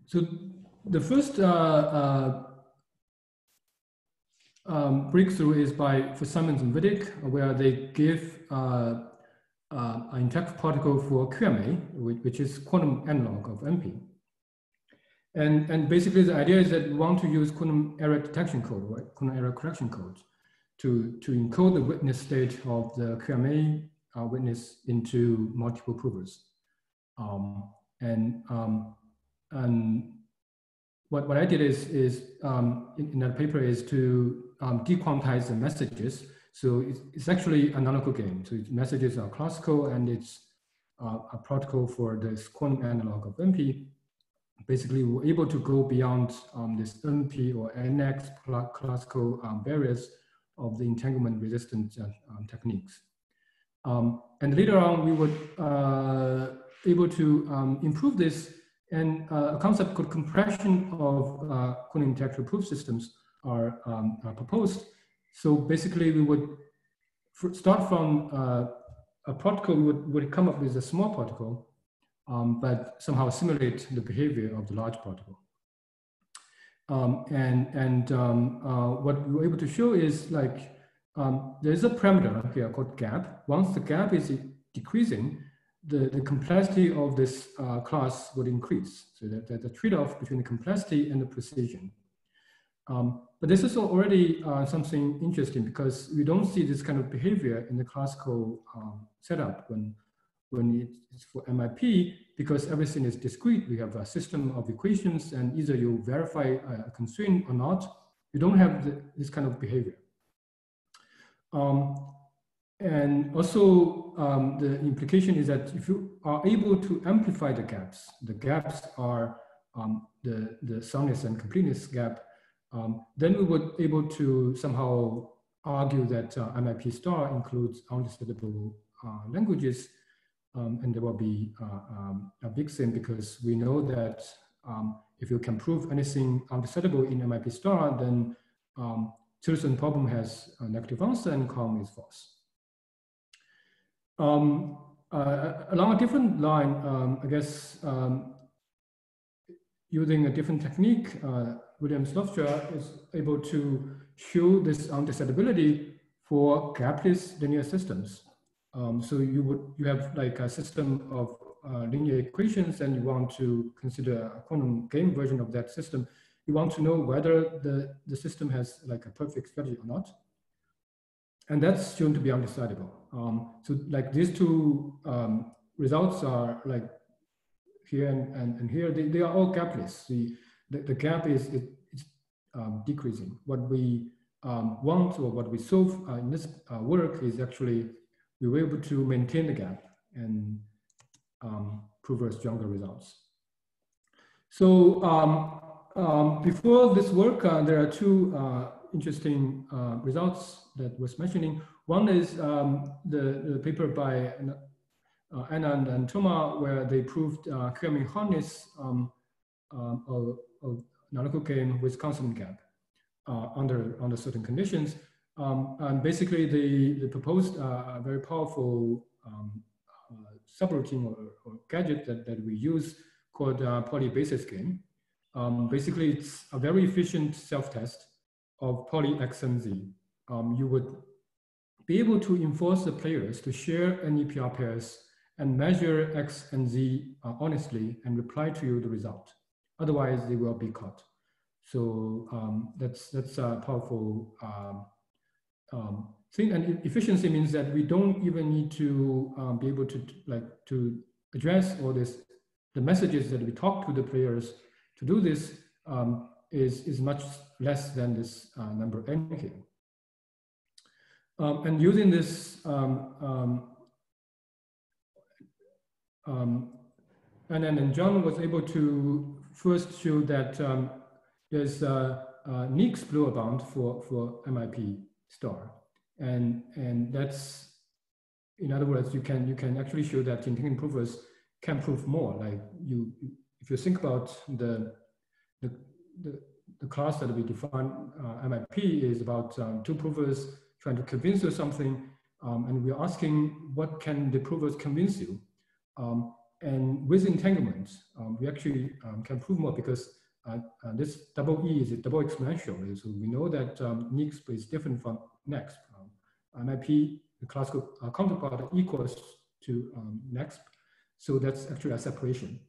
so the first uh, uh, um, breakthrough is by Fitzsimons and Vidick, where they give uh, uh, an interactive particle for QMA, which is quantum analog of NP. And, and basically the idea is that we want to use quantum error detection code, right? quantum error correction code to, to encode the witness state of the QMA uh, witness into multiple provers. Um, and, um, and what, what I did is, is um, in, in, that paper is to um, dequantize the messages. So it's, it's actually analytical game. So its messages are classical and it's uh, a protocol for this quantum analog of NP. Basically, we're able to go beyond um, this NP or NX classical um, barriers of the entanglement resistant uh, um, techniques. Um, and later on, we were uh, able to um, improve this and uh, a concept called compression of uh, quantum interactive proof systems are, um, are, proposed. So basically we would start from uh, a particle, we would, would come up with a small particle, um, but somehow simulate the behavior of the large particle. Um, and and um, uh, what we're able to show is like, um, there's a parameter here called gap. Once the gap is decreasing, the, the complexity of this uh, class would increase. So that, that the trade-off between the complexity and the precision. Um, but this is already uh, something interesting because we don't see this kind of behavior in the classical um, setup when, when it's for MIP because everything is discrete. We have a system of equations and either you verify a constraint or not, you don't have the, this kind of behavior. Um, and also um, the implication is that if you are able to amplify the gaps, the gaps are um, the, the soundness and completeness gap, um, then we would able to somehow argue that uh, MIP star includes undecidable uh, languages um, and there will be uh, um, a big thing because we know that um, if you can prove anything undecidable in MIP star, then um, Tsirelson problem has a negative answer and com is false. Um, uh, along a different line, um, I guess, using a different technique, uh, William Slofstra is able to show this undecidability for gapless linear systems. Um, so you would you have like a system of uh, linear equations and you want to consider a quantum game version of that system. You want to know whether the, the system has like a perfect strategy or not and that's shown to be undecidable. Um, so like these two um, results are like here and, and, and here, they, they are all gapless. The, the, the gap is um, decreasing. What we um, want or what we solve uh, in this uh, work is actually we were able to maintain the gap and um, prove stronger results. So um, before this work, uh, there are two uh, interesting uh, results that was mentioning. One is um, the, the, paper by uh, Anand and Thomas, where they proved uh, harness um, um, of, game with constant gap uh, under, under certain conditions. Um, and basically, they, they proposed a very powerful um, uh, subroutine or, or, gadget that, that we use called uh, Pauli basis game. Um, basically, it's a very efficient self-test of Pauli X and Z, um, you would be able to enforce the players to share NEPR pairs and measure X and Z uh, honestly and reply to you the result. Otherwise, they will be caught. So um, that's that's a powerful um, um, thing. And efficiency means that we don't even need to um, be able to like to address all this, the messages that we talk to the players to do this um, is, is much less than this uh, number n here. Um, and using this, and then and John was able to first show that um, there's a, a NEEXP blower bound for, for MIP star. And, and that's, in other words, you can, you can actually show that integral provers can prove more. Like you, if you think about the, the, the, the class that we define uh, MIP is about um, two provers trying to convince you something, um, and we're asking what can the provers convince you? Um, and with entanglement, um, we actually um, can prove more because uh, uh, this double E is a double exponential. So we know that um, NEEXP is different from NEXP. Um, MIP, the classical uh, counterpart equals to um, NEXP. So that's actually a separation.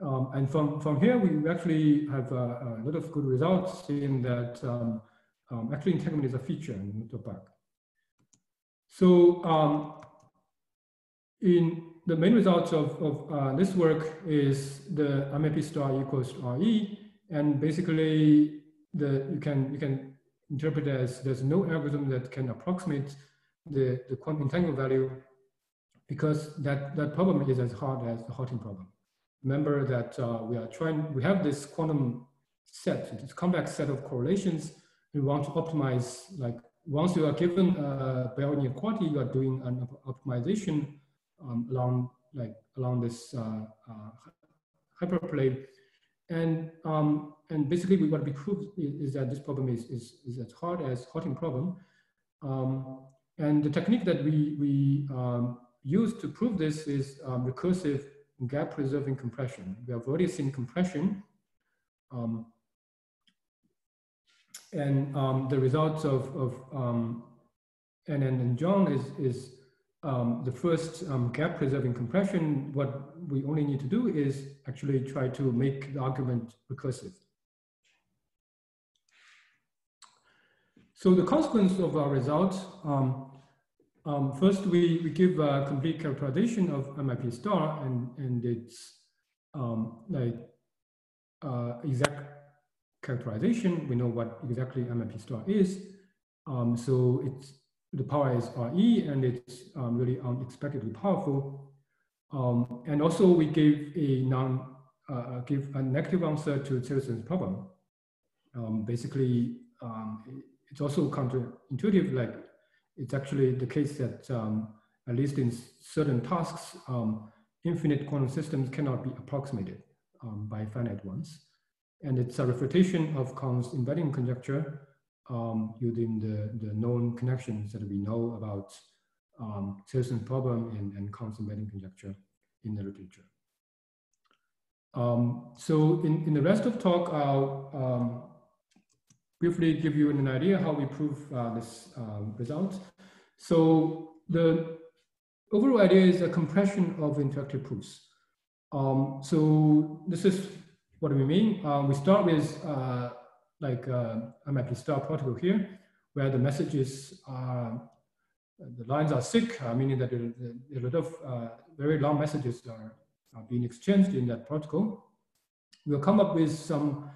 Um, and from, from here, we actually have a, a lot of good results in that um, um, actually entanglement is a feature in the bug. So in the main results of, of uh, this work is the MIP star equals RE, and basically the you can you can interpret as there's no algorithm that can approximate the, the quantum entangled value because that, that problem is as hard as the halting problem. Remember that uh, we are trying, we have this quantum set, this convex set of correlations. We want to optimize, like once you are given a Bell inequality, you are doing an optimization um, along like along this uh, uh, hyperplane. And, um, and basically what we proved is, is, that this problem is, is, is as hard as halting problem. Um, and the technique that we, we um, use to prove this is um, recursive gap preserving compression. We have already seen compression. Um, and um, the results of, of um, and, and John is, is um, the first um, gap preserving compression. What we only need to do is actually try to make the argument recursive. So the consequence of our result um, um, first, we, we give a complete characterization of MIP star and, and its um, like uh, exact characterization. We know what exactly MIP star is. Um, so it's the power is RE and it's um, really unexpectedly powerful. Um, and also we give a non, uh, uh give a negative answer to Tsirelson's problem. Um, basically, it's also counterintuitive, like it's actually the case that um, at least in certain tasks, um, infinite quantum systems cannot be approximated um, by finite ones. And it's a refutation of Connes' embedding conjecture um, using the, the known connections that we know about um, problem and, and embedding conjecture in the literature. Um, so in, in the rest of talk, I'll um, briefly give you an idea how we prove uh, this um, result. So the overall idea is a compression of interactive proofs. Um, so this is what we mean. Uh, we start with uh, like uh, star protocol here, where the messages are, the lines are sick, uh, meaning that a, lot of uh, very long messages are, are being exchanged in that protocol. We'll come up with some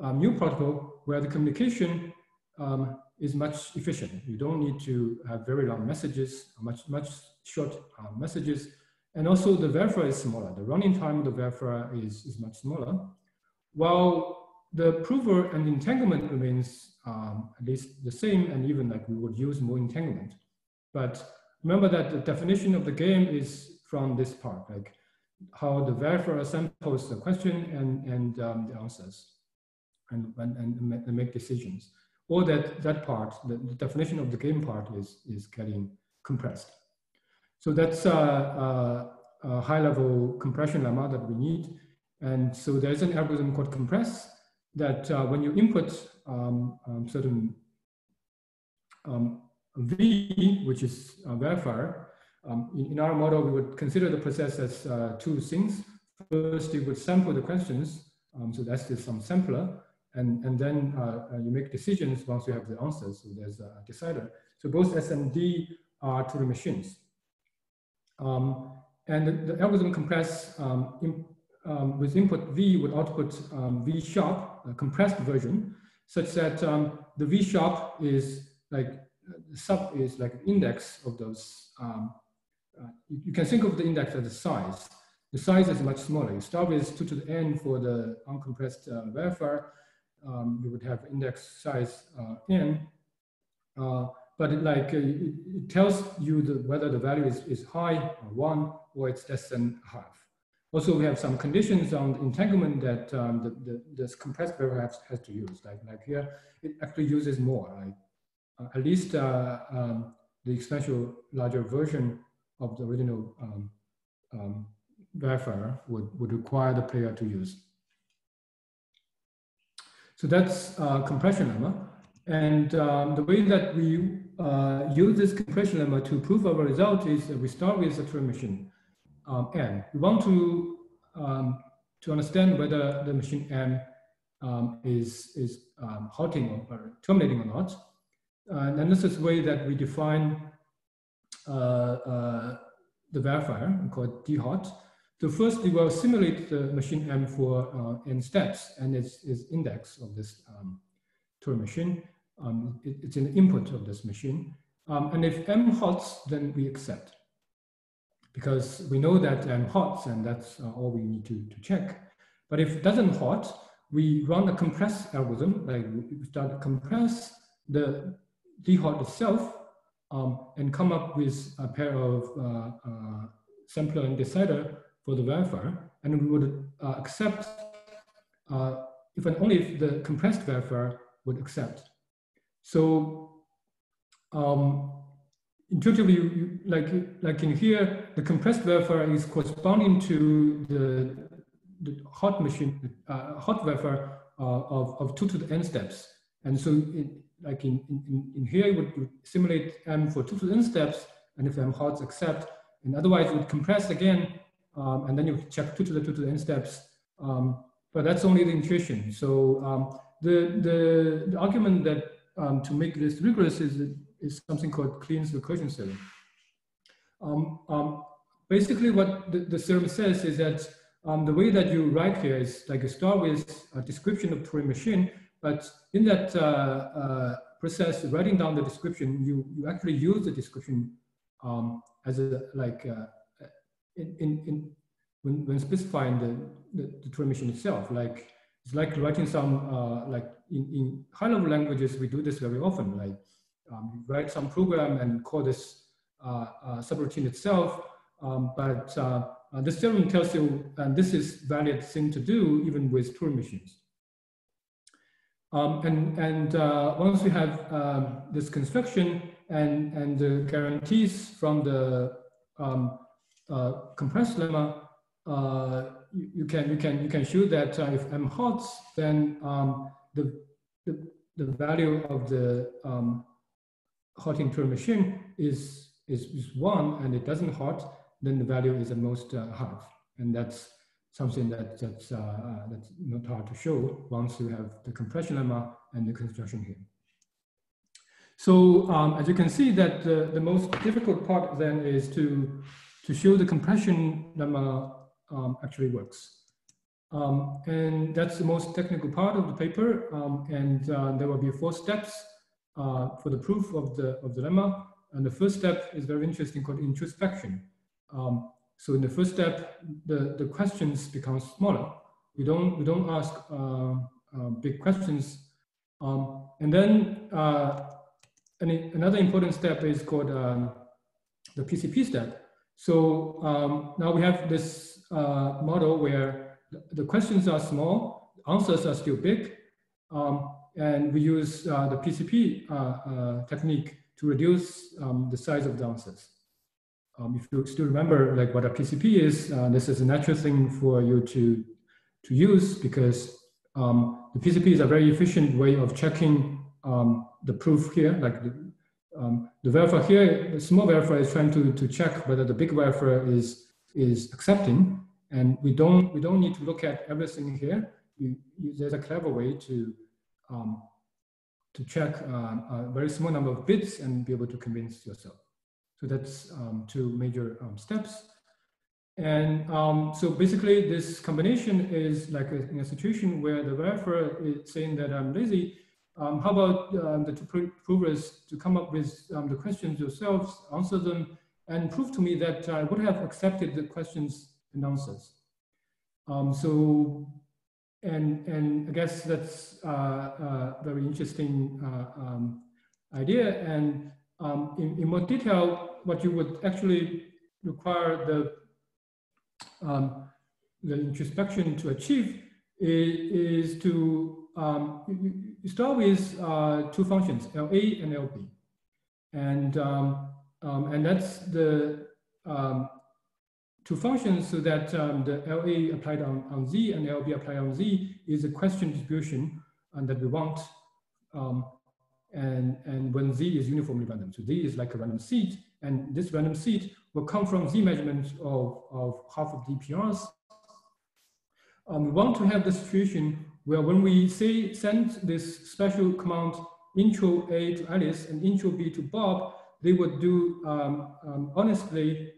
um, new protocol where the communication um, is much efficient. You don't need to have very long messages, much, much short uh, messages. And also the verifier is smaller. The running time of the verifier is, is much smaller. While the prover and entanglement remains um, at least the same, and even like we would use more entanglement. But remember that the definition of the game is from this part, like how the verifier samples the question and, and um, the answers and, and, and make decisions. Or that, that part, the, the, definition of the game part is, is getting compressed. So that's a, a, a high level compression lemma that we need. And so there's an algorithm called compress that uh, when you input um, um, certain um, V, which is a verifier, um, in, in, our model, we would consider the process as uh, two things. First, it would sample the questions. Um, so that's the some sampler. and, and then uh, uh, you make decisions once you have the answers. So there's a decider. So both S and D are Turing machines. And the, the, algorithm compress um, in, um, with input V would output um, V sharp, a compressed version, such that um, the V sharp is like the sub is like index of those. Um, uh, you, can think of the index as a size. The size is much smaller. You start with 2 to the n for the uncompressed uh. Um, you would have index size uh, n. Uh, but it like uh, it, it, tells you the, whether the value is, is high or 1 or it's less than half. Also, we have some conditions on entanglement that um, the, the, this compressed verifier has, has to use. Like, like here, it actually uses more. Like uh, at least uh, um, the exponential larger version of the original um, um, verifier would, would require the player to use. So that's uh, compression lemma. And um, the way that we uh, use this compression lemma to prove our result is that we start with a Turing machine um. We want to, um, to understand whether the machine M um, is, is um, halting or terminating or not. Uh, and this is the way that we define uh, uh, the verifier called d halt. So first we will simulate the machine M for uh, n steps and its, its index of this um, Turing machine. Um, it, it's an input of this machine. And if M halts, then we accept. Because we know that M halts and that's uh, all we need to, to check. But if it doesn't halt, we run a compress algorithm, like we start to compress the d halt itself um, and come up with a pair of uh, uh, sampler and decider for the verifier, and we would uh, accept uh, if and only if the compressed verifier would accept. So um, intuitively, like, like in here, the compressed verifier is corresponding to the, the halt machine, uh, halt verifier uh, of, of two to the n steps. And so it, like in, in, in here, you would simulate M for two to the n steps, and if M halt accept, and otherwise it would compress again um, and then you check two to the two to the n steps. Um, but that's only the intuition. So um, the, the, the argument that um, to make this rigorous is, is something called Kleene's recursion theorem. Um, um, basically what the, the, theorem says is that the way that you write here is like you start with a description of Turing machine, but in that uh, uh, process, writing down the description, you, you actually use the description as a like uh, in, in, in when, when specifying the, the, the Turing machine itself, like it's like writing some, uh, like in, in high level languages, we do this very often, like um, write some program and call this uh, uh, subroutine itself. Um, but uh, this theorem tells you, and this is valid thing to do even with Turing machines. Um, and and once we have um, this construction and, and the guarantees from the um, compressed lemma, you, you, can you can you can show that if m halt, then um, the, the the value of the um, halting Turing machine is, is is one, and it doesn't halt, then the value is at most half, and that's something that that's uh, that's not hard to show once you have the compression lemma and the construction here. So um, as you can see that the, the most difficult part then is to to show the compression lemma um, actually works. Um, and that's the most technical part of the paper. Um, and uh, there will be four steps uh, for the proof of the, of the lemma. And the first step is very interesting called introspection. Um, so in the first step, the, the questions become smaller. We don't, we don't ask uh, uh big questions. Um, and then uh, another important step is called um, the PCP step. So um, now we have this uh, model where the questions are small, answers are still big, um, and we use uh, the PCP uh, uh, technique to reduce um, the size of the. Um, if you still remember like what a PCP is, uh, this is a natural thing for you to, to use because um, the PCP is a very efficient way of checking um, the proof here, like the, um, the verifier here, small verifier is trying to, to check whether the big verifier is, is accepting. And we don't, we don't need to look at everything here. You, you, there's a clever way to, um, to check uh, a very small number of bits and be able to convince yourself. So that's um, two major um, steps. And um, so basically this combination is like a, in a situation where the verifier is saying that I'm lazy. Um, how about the two provers to come up with the questions yourselves, answer them, and prove to me that I would have accepted the questions and answers. So, and, and I guess that's a uh, uh, very interesting uh, um, idea. And um, in, in more detail, what you would actually require the, um, the introspection to achieve is, is to um, you, start with uh, two functions, LA and LB. And, um, um, and that's the um, two functions so that um, the LA applied on, on Z and LB applied on Z is a question distribution and that we want. Um, and, and when Z is uniformly random. So Z is like a random seed and this random seed will come from Z measurement of, of half of the PRs. Um, we want to have the situation where when we say send this special command intro A to Alice and intro B to Bob, they would do um, um, honestly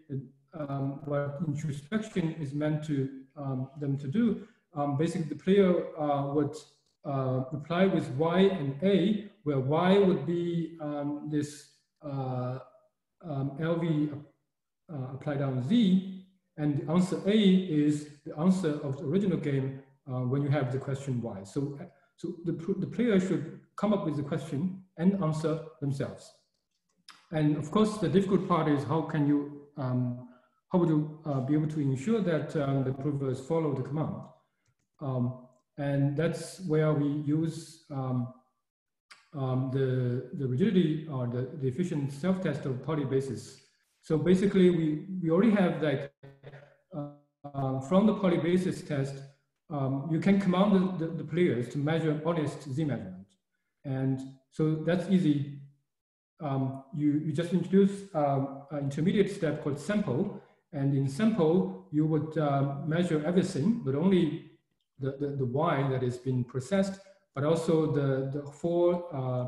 um, what introspection is meant to um, them to do. Um, basically, the player uh, would uh, reply with Y and A, where Y would be um, this uh, LV uh, applied on Z, and the answer A is the answer of the original game uh, when you have the question Y. So, so the, the player should come up with the question and answer themselves. And of course, the difficult part is how can you, um, how would you uh, be able to ensure that um, the provers follow the command? Um, and that's where we use um, um, the, the rigidity or the, the efficient self-test of Pauli basis. So basically, we, we already have like, uh, uh, from the Pauli basis test, um, you can command the, the, the, players to measure honest Z measurement. And so that's easy you, you just introduce an intermediate step called sample. And in sample, you would uh, measure everything, but only the, the, the Y that is being processed, but also the, the four uh,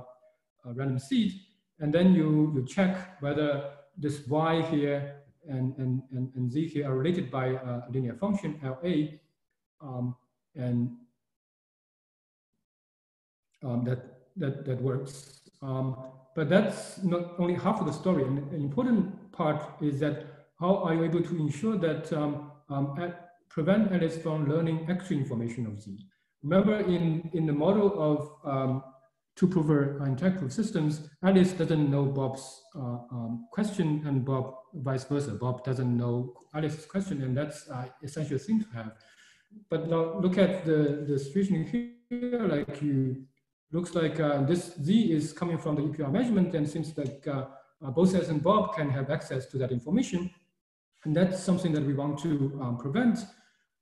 uh, random seed. And then you, you check whether this Y here and, and, and, and Z here are related by a linear function, LA. Um, and um, that, that, that works. Um, but that's not only half of the story. And an important part is that how are you able to ensure that um, um, at, prevent Alice from learning extra information of Z? Remember in, in the model of um, two-prover interactive systems, Alice doesn't know Bob's uh, um, question and Bob vice versa. Bob doesn't know Alice's question and that's uh, essential thing to have. But now look at the, the situation here, like you looks like uh, this Z is coming from the EPR measurement and seems like uh, uh, both Alice and Bob can have access to that information. And that's something that we want to um, prevent.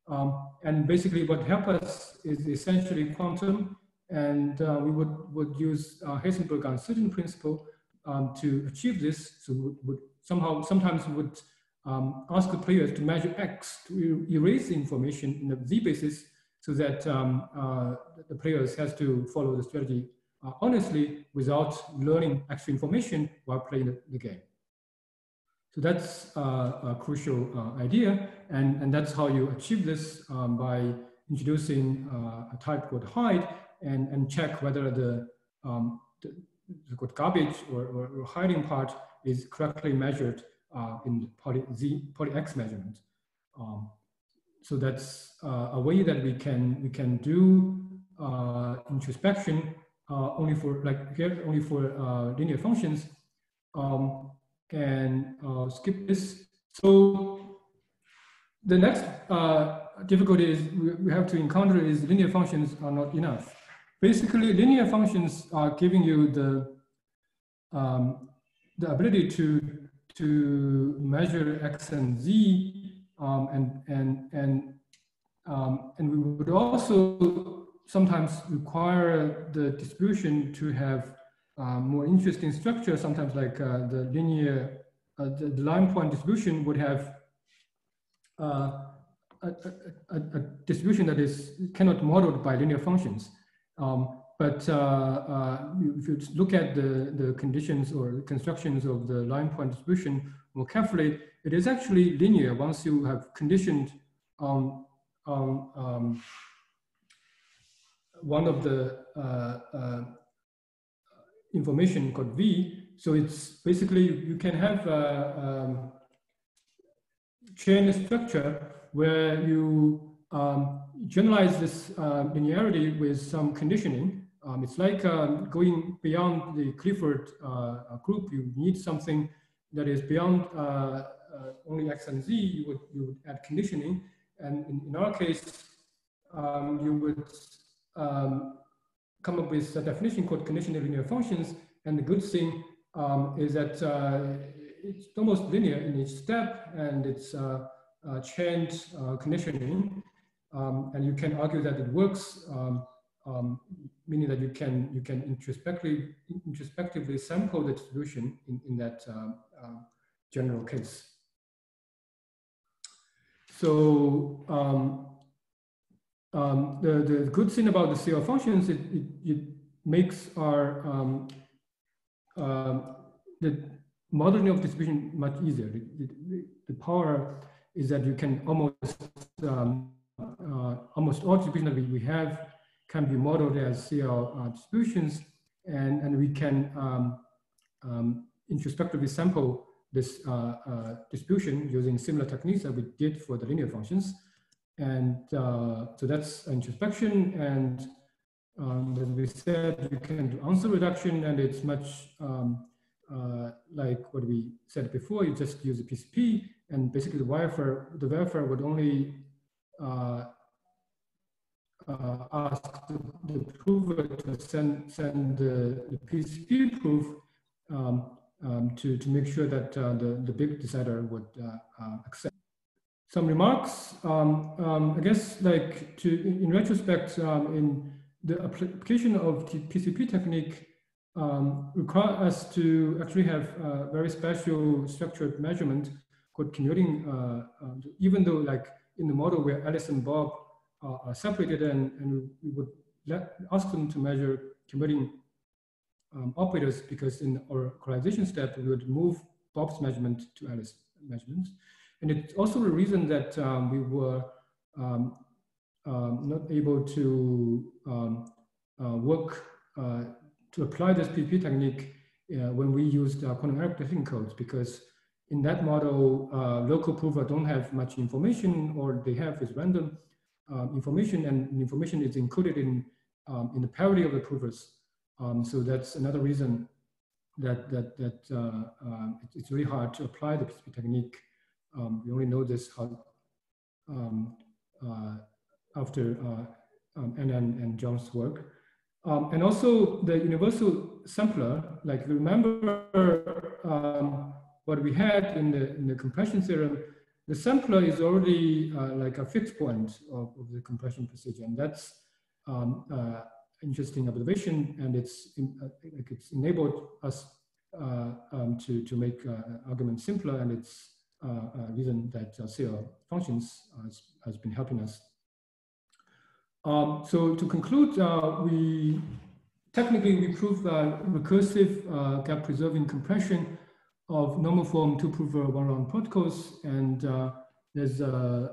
Um, and basically what help us is essentially quantum and uh, we would, would use uh, Heisenberg uncertainty principle um, to achieve this. So would, would somehow, sometimes we would um, ask the players to measure X to erase the information in the Z basis so that um, uh, the players has to follow the strategy uh, honestly without learning extra information while playing the, the game. So that's uh, a crucial uh, idea, and, and that's how you achieve this um, by introducing uh, a type called hide and, and check whether the, um, the, the garbage or, or, or, hiding part is correctly measured in the Pauli, Z, Pauli X measurement. Um, so that's uh, a way that we can we can do uh, introspection uh, only for like here only for linear functions um, and uh, skip this. So the next uh, difficulty is we have to encounter is linear functions are not enough. Basically, linear functions are giving you the um, the ability to to measure x and z um, and and and um, and we would also sometimes require the distribution to have uh, more interesting structure. Sometimes, like uh, the linear, uh, the, the, line point distribution would have uh, a, a, a, distribution that is cannot modeled by linear functions. Um, but uh, uh, if you look at the, the conditions or constructions of the line point distribution more carefully, it is actually linear once you have conditioned on, on um, one of the information called V. So it's basically, you can have a, um, chain structure where you um, generalize this uh, linearity with some conditioning. Um, it's like um, going beyond the Clifford uh, group. You need something that is beyond uh, uh, only X and Z. You would, you would add conditioning. And in, in our case, um, you would come up with a definition called conditional linear functions. And the good thing um, is that uh, it's almost linear in each step and it's uh, uh, chained conditioning. Um, and you can argue that it works, um, um, meaning that you can you can introspectively introspectively sample the distribution in, in that um, general case. So um, the, the good thing about the CL functions, it, it, it makes our the modeling of distribution much easier. The, the, the, power is that you can almost um, uh, almost all distributions that we, we have can be modeled as CL uh, distributions, and and we can um, um, introspectively sample this uh, uh, distribution using similar techniques that we did for the linear functions, and uh, so that's introspection and. Um, as we said, you can do answer reduction, and it's much um, uh, like what we said before, you just use a PCP and basically the verifier, the verifier would only uh, uh, ask the, the, prover to send, send the, the PCP proof um, um, to, to make sure that uh, the, the big decider would uh, accept. Some remarks, um, um, I guess like to, in, retrospect, um, in the application of the PCP technique, um, require us to actually have a very special structured measurement called commuting, uh, um, even though like in the model where Alice and Bob uh, are separated and, and we would let, ask them to measure commuting um, operators because in our correlation step, we would move Bob's measurement to Alice's measurements. And it's also the reason that um, we were um, um, not able to uh, work uh, to apply this PP technique uh, when we used uh, quantum error prediction codes because in that model, uh, local prover don't have much information or they have is random um, information and information is included in, um, in the parity of the provers. Um, so that's another reason that, that, that uh, uh, it's really hard to apply the PCP technique. Um, we only know this how, um, uh, after um, Anand and John's work. Um, and also the universal sampler, like remember um, what we had in the, in the compression theorem, the sampler is already uh, like a fixed point of, of, the compression procedure. And that's um, uh, interesting observation. And it's, in, uh, like it's enabled us uh, um, to, to make uh, arguments simpler. And it's uh, reason that CL functions has, has been helping us. Um, so to conclude, uh, we technically we prove uh, recursive uh, gap preserving compression of normal form two prover one round protocols, and uh, there's uh,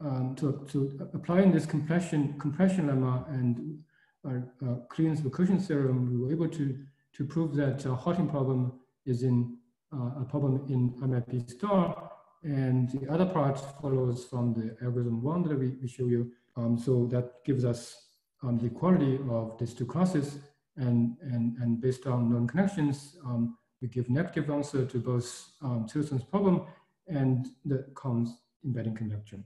um, to, to applying this compression compression lemma and our uh, Kleene recursion theorem, we were able to to prove that uh, halting problem is in a problem in MIP star, and the other part follows from the algorithm one that we, we show you. Um, so that gives us um, the quality of these two classes and, and, and based on known connections, um, we give negative answer to both um, Tsirelson's problem and the Connes' embedding conjecture.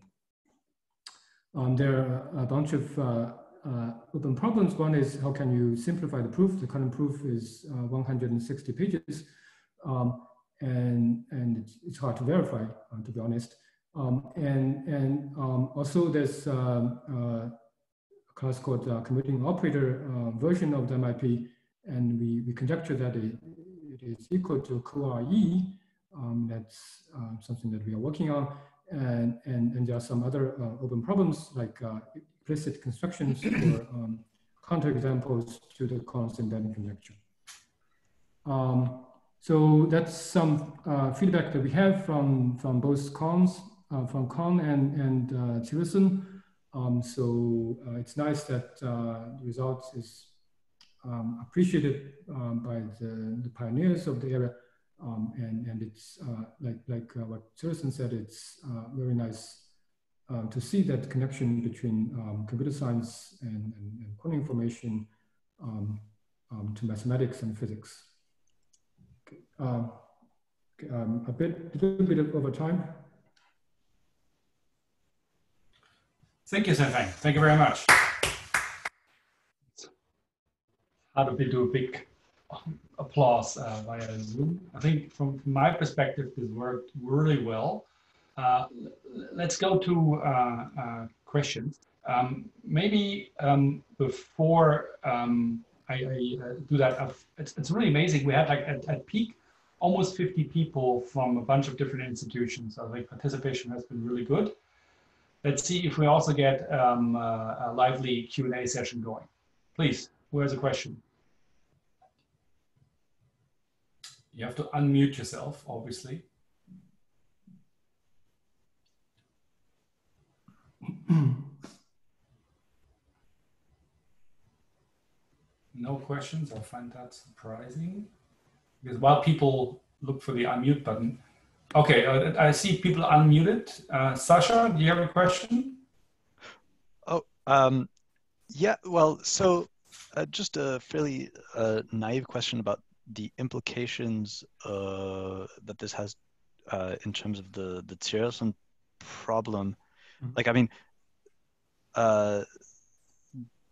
Um, there are a bunch of uh, uh, open problems. One is how can you simplify the proof? The current proof is uh, 160 pages, um, and and it's, hard to verify, uh, to be honest. Um, and and um, also there's um, uh, a class called uh, commuting operator uh, version of the MIP, and we, we conjecture that it, it is equal to CoRE. Um, that's um, something that we are working on. And, and, and there are some other open problems like implicit constructions or um, counterexamples to the Connes conjecture. Um, so that's some uh, feedback that we have from, from both Connes, uh, from Connes and, and uh, Tsirelson. Um, so uh, it's nice that uh, the results is um, appreciated um, by the, the, pioneers of the area. Um, and, and it's uh, like, like what Tsirelson said, it's very nice to see that connection between um, computer science and, and, and quantum information um, to mathematics and physics. Okay. a bit, a little bit over time. Thank you, Zhengfeng. Thank you very much. How do we do a big applause uh, via Zoom? I think from, from, my perspective, this worked really well. Uh, let's go to uh, uh questions. Um, maybe um, before um, I, I uh, do that, it's, it's really amazing. We had like at, at peak almost 50 people from a bunch of different institutions. So the participation has been really good. Let's see if we also get um, uh, a lively Q&A session going. Please, who has a question? You have to unmute yourself, obviously. no questions. I find that surprising because while people look for the unmute button, Okay, uh, I see people unmuted. Uh, Sasha, do you have a question? Oh, um, yeah, well, so uh, just a fairly uh, naive question about the implications uh, that this has uh, in terms of the, the Tsirelson problem. Mm -hmm. Like, I mean,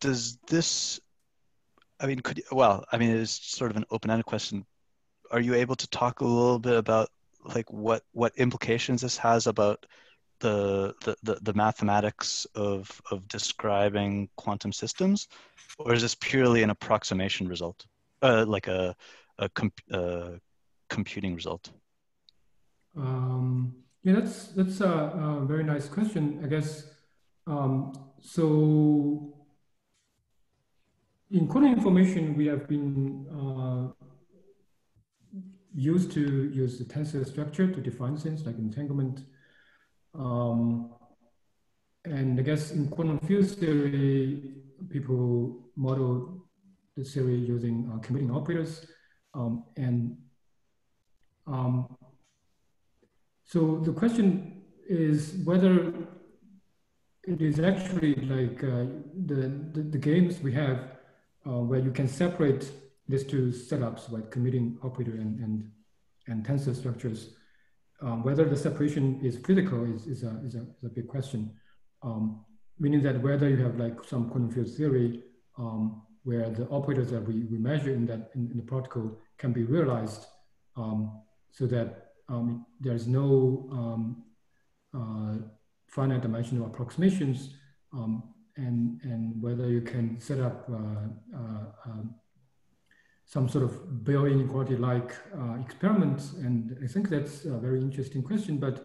does this, I mean, could, well, I mean, it's sort of an open-ended question. Are you able to talk a little bit about like what what implications this has about the the, the, the mathematics of of describing quantum systems, or is this purely an approximation result, uh, like a a, comp, a computing result? Um, yeah, that's that's a, a, very nice question. I guess um, so. In quantum information, we have been uh, used to use the tensor structure to define things like entanglement. Um, and I guess in quantum field theory, people model the theory using uh, commuting operators. Um, and um, so the question is whether it is actually like uh, the, the, the, games we have uh, where you can separate these two setups, like commuting operator and, and, and tensor structures, um, whether the separation is physical is, is, a, is, a, is a big question. Um, meaning that whether you have like some quantum field theory um, where the operators that we, we measure in that in, in the protocol can be realized um, so that um, there's no um, uh, finite dimensional approximations and, and whether you can set up uh, uh, some sort of Bell inequality-like uh, experiment? And I think that's a very interesting question. But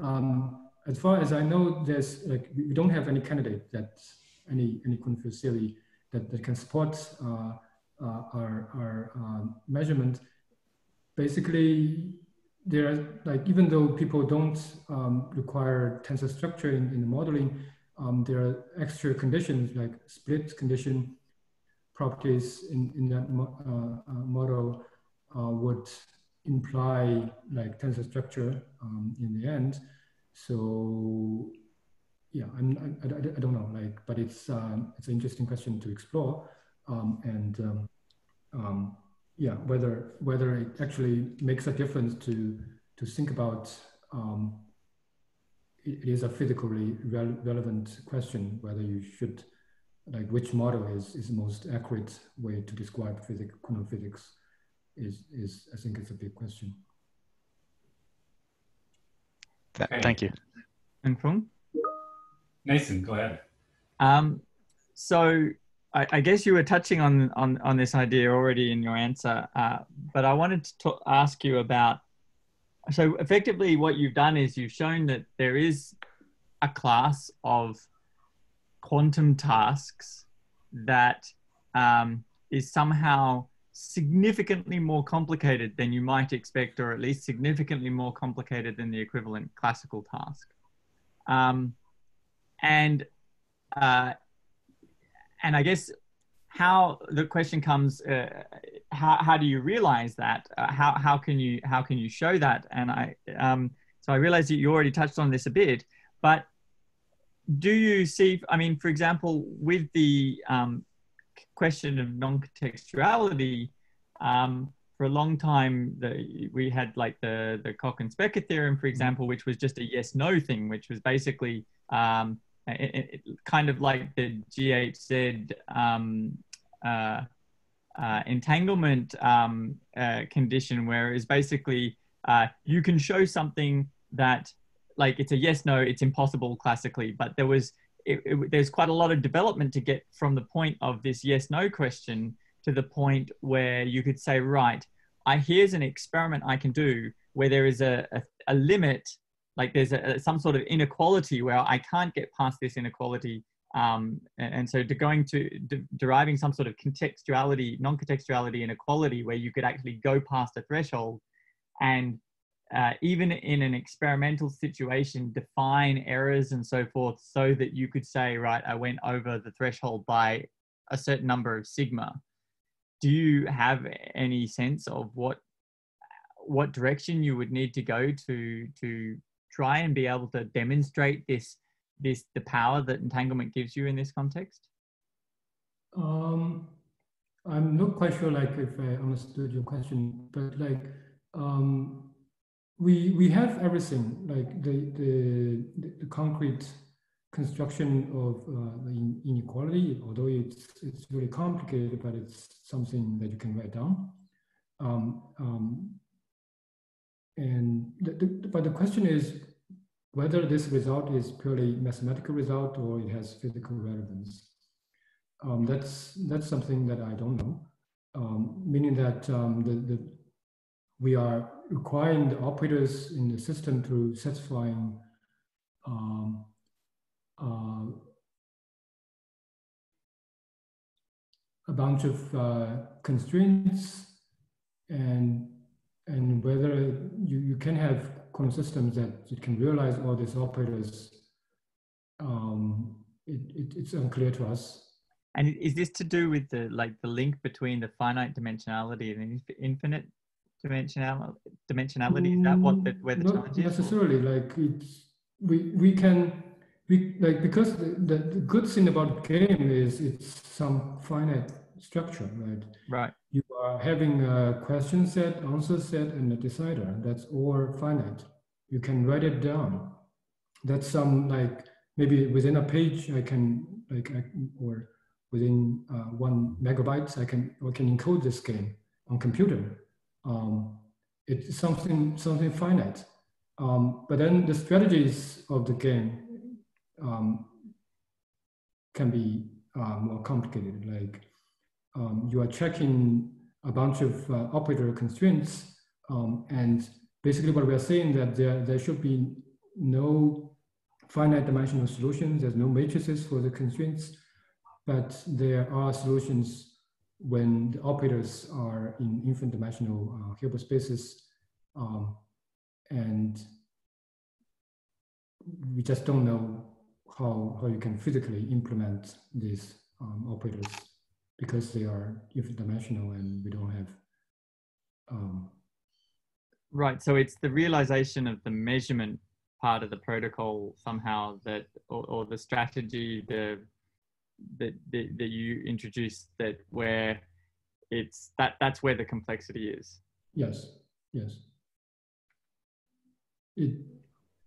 um, as far as I know, there's like we don't have any candidate that any any theory that, that can support uh, uh, our our um, measurement. Basically, there are like even though people don't um, require tensor structure in, in the modeling, um, there are extra conditions like split condition properties in, in that mo uh, uh, model uh, would imply like tensor structure um, in the end. So yeah, I'm, I, I, I, don't know, like, but it's um, it's an interesting question to explore, um, and um, um, yeah, whether whether it actually makes a difference to to think about. It, it is a physically re relevant question whether you should like which model is, is the most accurate way to describe physics, quantum physics is, is, I think it's a big question. Okay. Thank you. And from? Nathan, go ahead. Um, so I, I, guess you were touching on, on, on this idea already in your answer, uh, but I wanted to ask you about, so effectively what you've done is you've shown that there is a class of quantum tasks that um, is somehow significantly more complicated than you might expect, or at least significantly more complicated than the equivalent classical task. Um, and uh, and I guess how the question comes, uh, how, how do you realize that? Uh, how, how can you how can you show that? And I um, so I realize that you already touched on this a bit, but do you see? I mean, for example, with the um, question of non-contextuality, um, for a long time, the, we had like the, the Kochen-Specker theorem, for example, which was just a yes-no thing, which was basically um, it, it, kind of like the GHZ um, uh, uh, entanglement um, uh, condition, where it's basically uh, you can show something that like it's a yes-no, it's impossible classically, but there was it, it, there's quite a lot of development to get from the point of this yes no question to the point where you could say, right, I here's an experiment I can do where there is a, a, a limit, like there's a, some sort of inequality where I can't get past this inequality. Um, and, and, so to going to de deriving some sort of contextuality, non-contextuality inequality where you could actually go past a threshold and uh, even in an experimental situation, define errors and so forth so that you could say, right, I went over the threshold by a certain number of sigma. Do you have any sense of what what direction you would need to go to to try and be able to demonstrate this this the power that entanglement gives you in this context? Um, I'm not quite sure, like if I understood your question, but like um, we we have everything like the the, the concrete construction of uh, inequality although it's it's really complicated but it's something that you can write down um, um, and the, the, but the question is whether this result is purely mathematical result or it has physical relevance. Um, that's that's something that I don't know. Um, meaning that um, the, the we are requiring the operators in the system to satisfying um, uh, a bunch of uh, constraints and and whether you, you can have quantum systems that you can realize all these operators um, it, it, it's unclear to us and is this to do with the like the link between the finite dimensionality and infinite dimensional dimensionality? Is that what the, where the Not challenge is? necessarily. Like it's we we can we like because the, the, the good thing about game is it's some finite structure, right? Right. Having a question set, answer set, and a decider. That's all finite. You can write it down. That's some like maybe within a page I can like I, or within uh, one megabytes I can I can encode this game on computer um, it's something something finite. Um, but then the strategies of the game um, can be uh, more complicated. Like um, you are checking a bunch of uh, operator constraints, um, and basically what we are saying that there there should be no finite dimensional solutions. There's no matrices for the constraints, but there are solutions when the operators are in infinite dimensional uh, Hilbert spaces. Um, and we just don't know how, how you can physically implement these um, operators because they are infinite dimensional and we don't have. Um, right. So it's the realization of the measurement part of the protocol somehow that, or, or the strategy, the that, that, that you introduced that where it's that that's where the complexity is yes yes it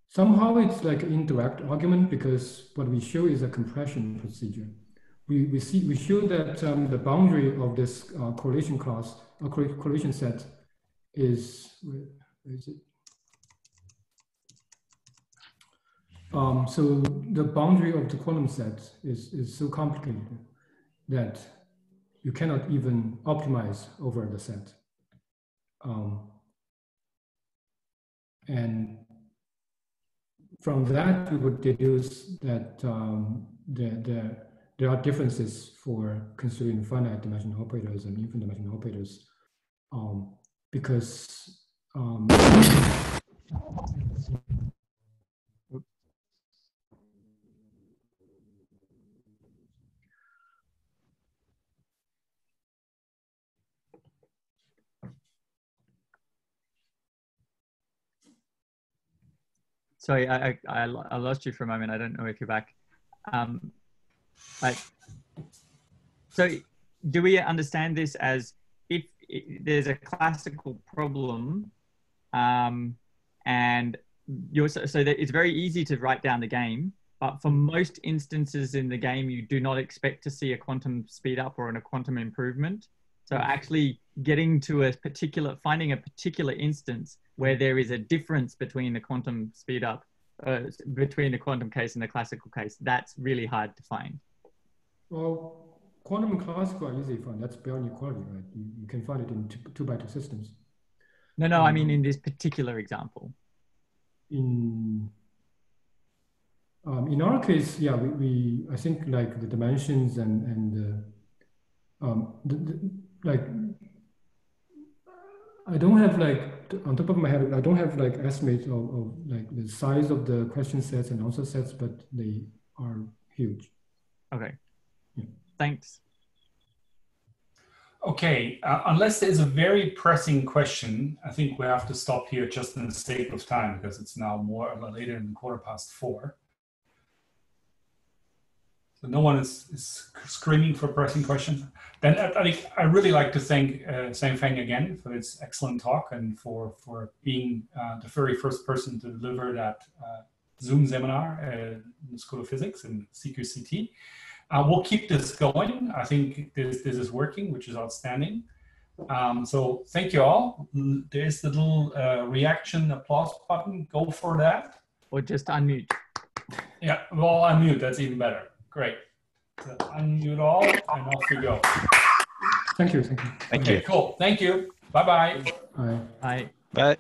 somehow it's like an indirect argument because what we show is a compression procedure we, we see we show that um, the boundary of this uh, correlation class a uh, correlation set is where is it Um, so the boundary of the quantum set is, is so complicated that you cannot even optimize over the set. Um, and from that, we would deduce that um, the, the, there are differences for considering finite dimensional operators and infinite dimensional operators um, because um, Sorry, I, I, I lost you for a moment. I don't know if you're back. Um, like, so do we understand this as if there's a classical problem um, and you're so, so that it's very easy to write down the game but for most instances in the game you do not expect to see a quantum speed up or a quantum improvement. So actually getting to a particular finding a particular instance where there is a difference between the quantum speed up uh, between the quantum case and the classical case that's really hard to find well quantum and classical are easy to find. That's beyond equality, right? You, you can find it in two, two by two systems. No, no, um, I mean in this particular example. In um, in our case, yeah, we, we I think like the dimensions and and the, um, the, the, like I don't have like on top of my head, I don't have like estimates of, of like the size of the question sets and answer sets, but they are huge. Okay. Thanks. Okay, uh, unless there's a very pressing question, I think we have to stop here just in the sake of time because it's now more or later than quarter past four. So no one is, is screaming for pressing questions. Then I, I, I really like to thank uh, Feng again for its excellent talk and for, for being uh, the very first person to deliver that uh, Zoom seminar uh, in the School of Physics in CQCT. Uh, we'll keep this going. I think this, this is working, which is outstanding. Um, so thank you all. There's the little uh, reaction applause button. Go for that. Or just unmute. Yeah, well, unmute. That's even better. Great. So unmute all and off we go. Thank you. Thank you. Thank okay, you. Cool. Thank you. Bye-bye. Bye. Bye. Bye.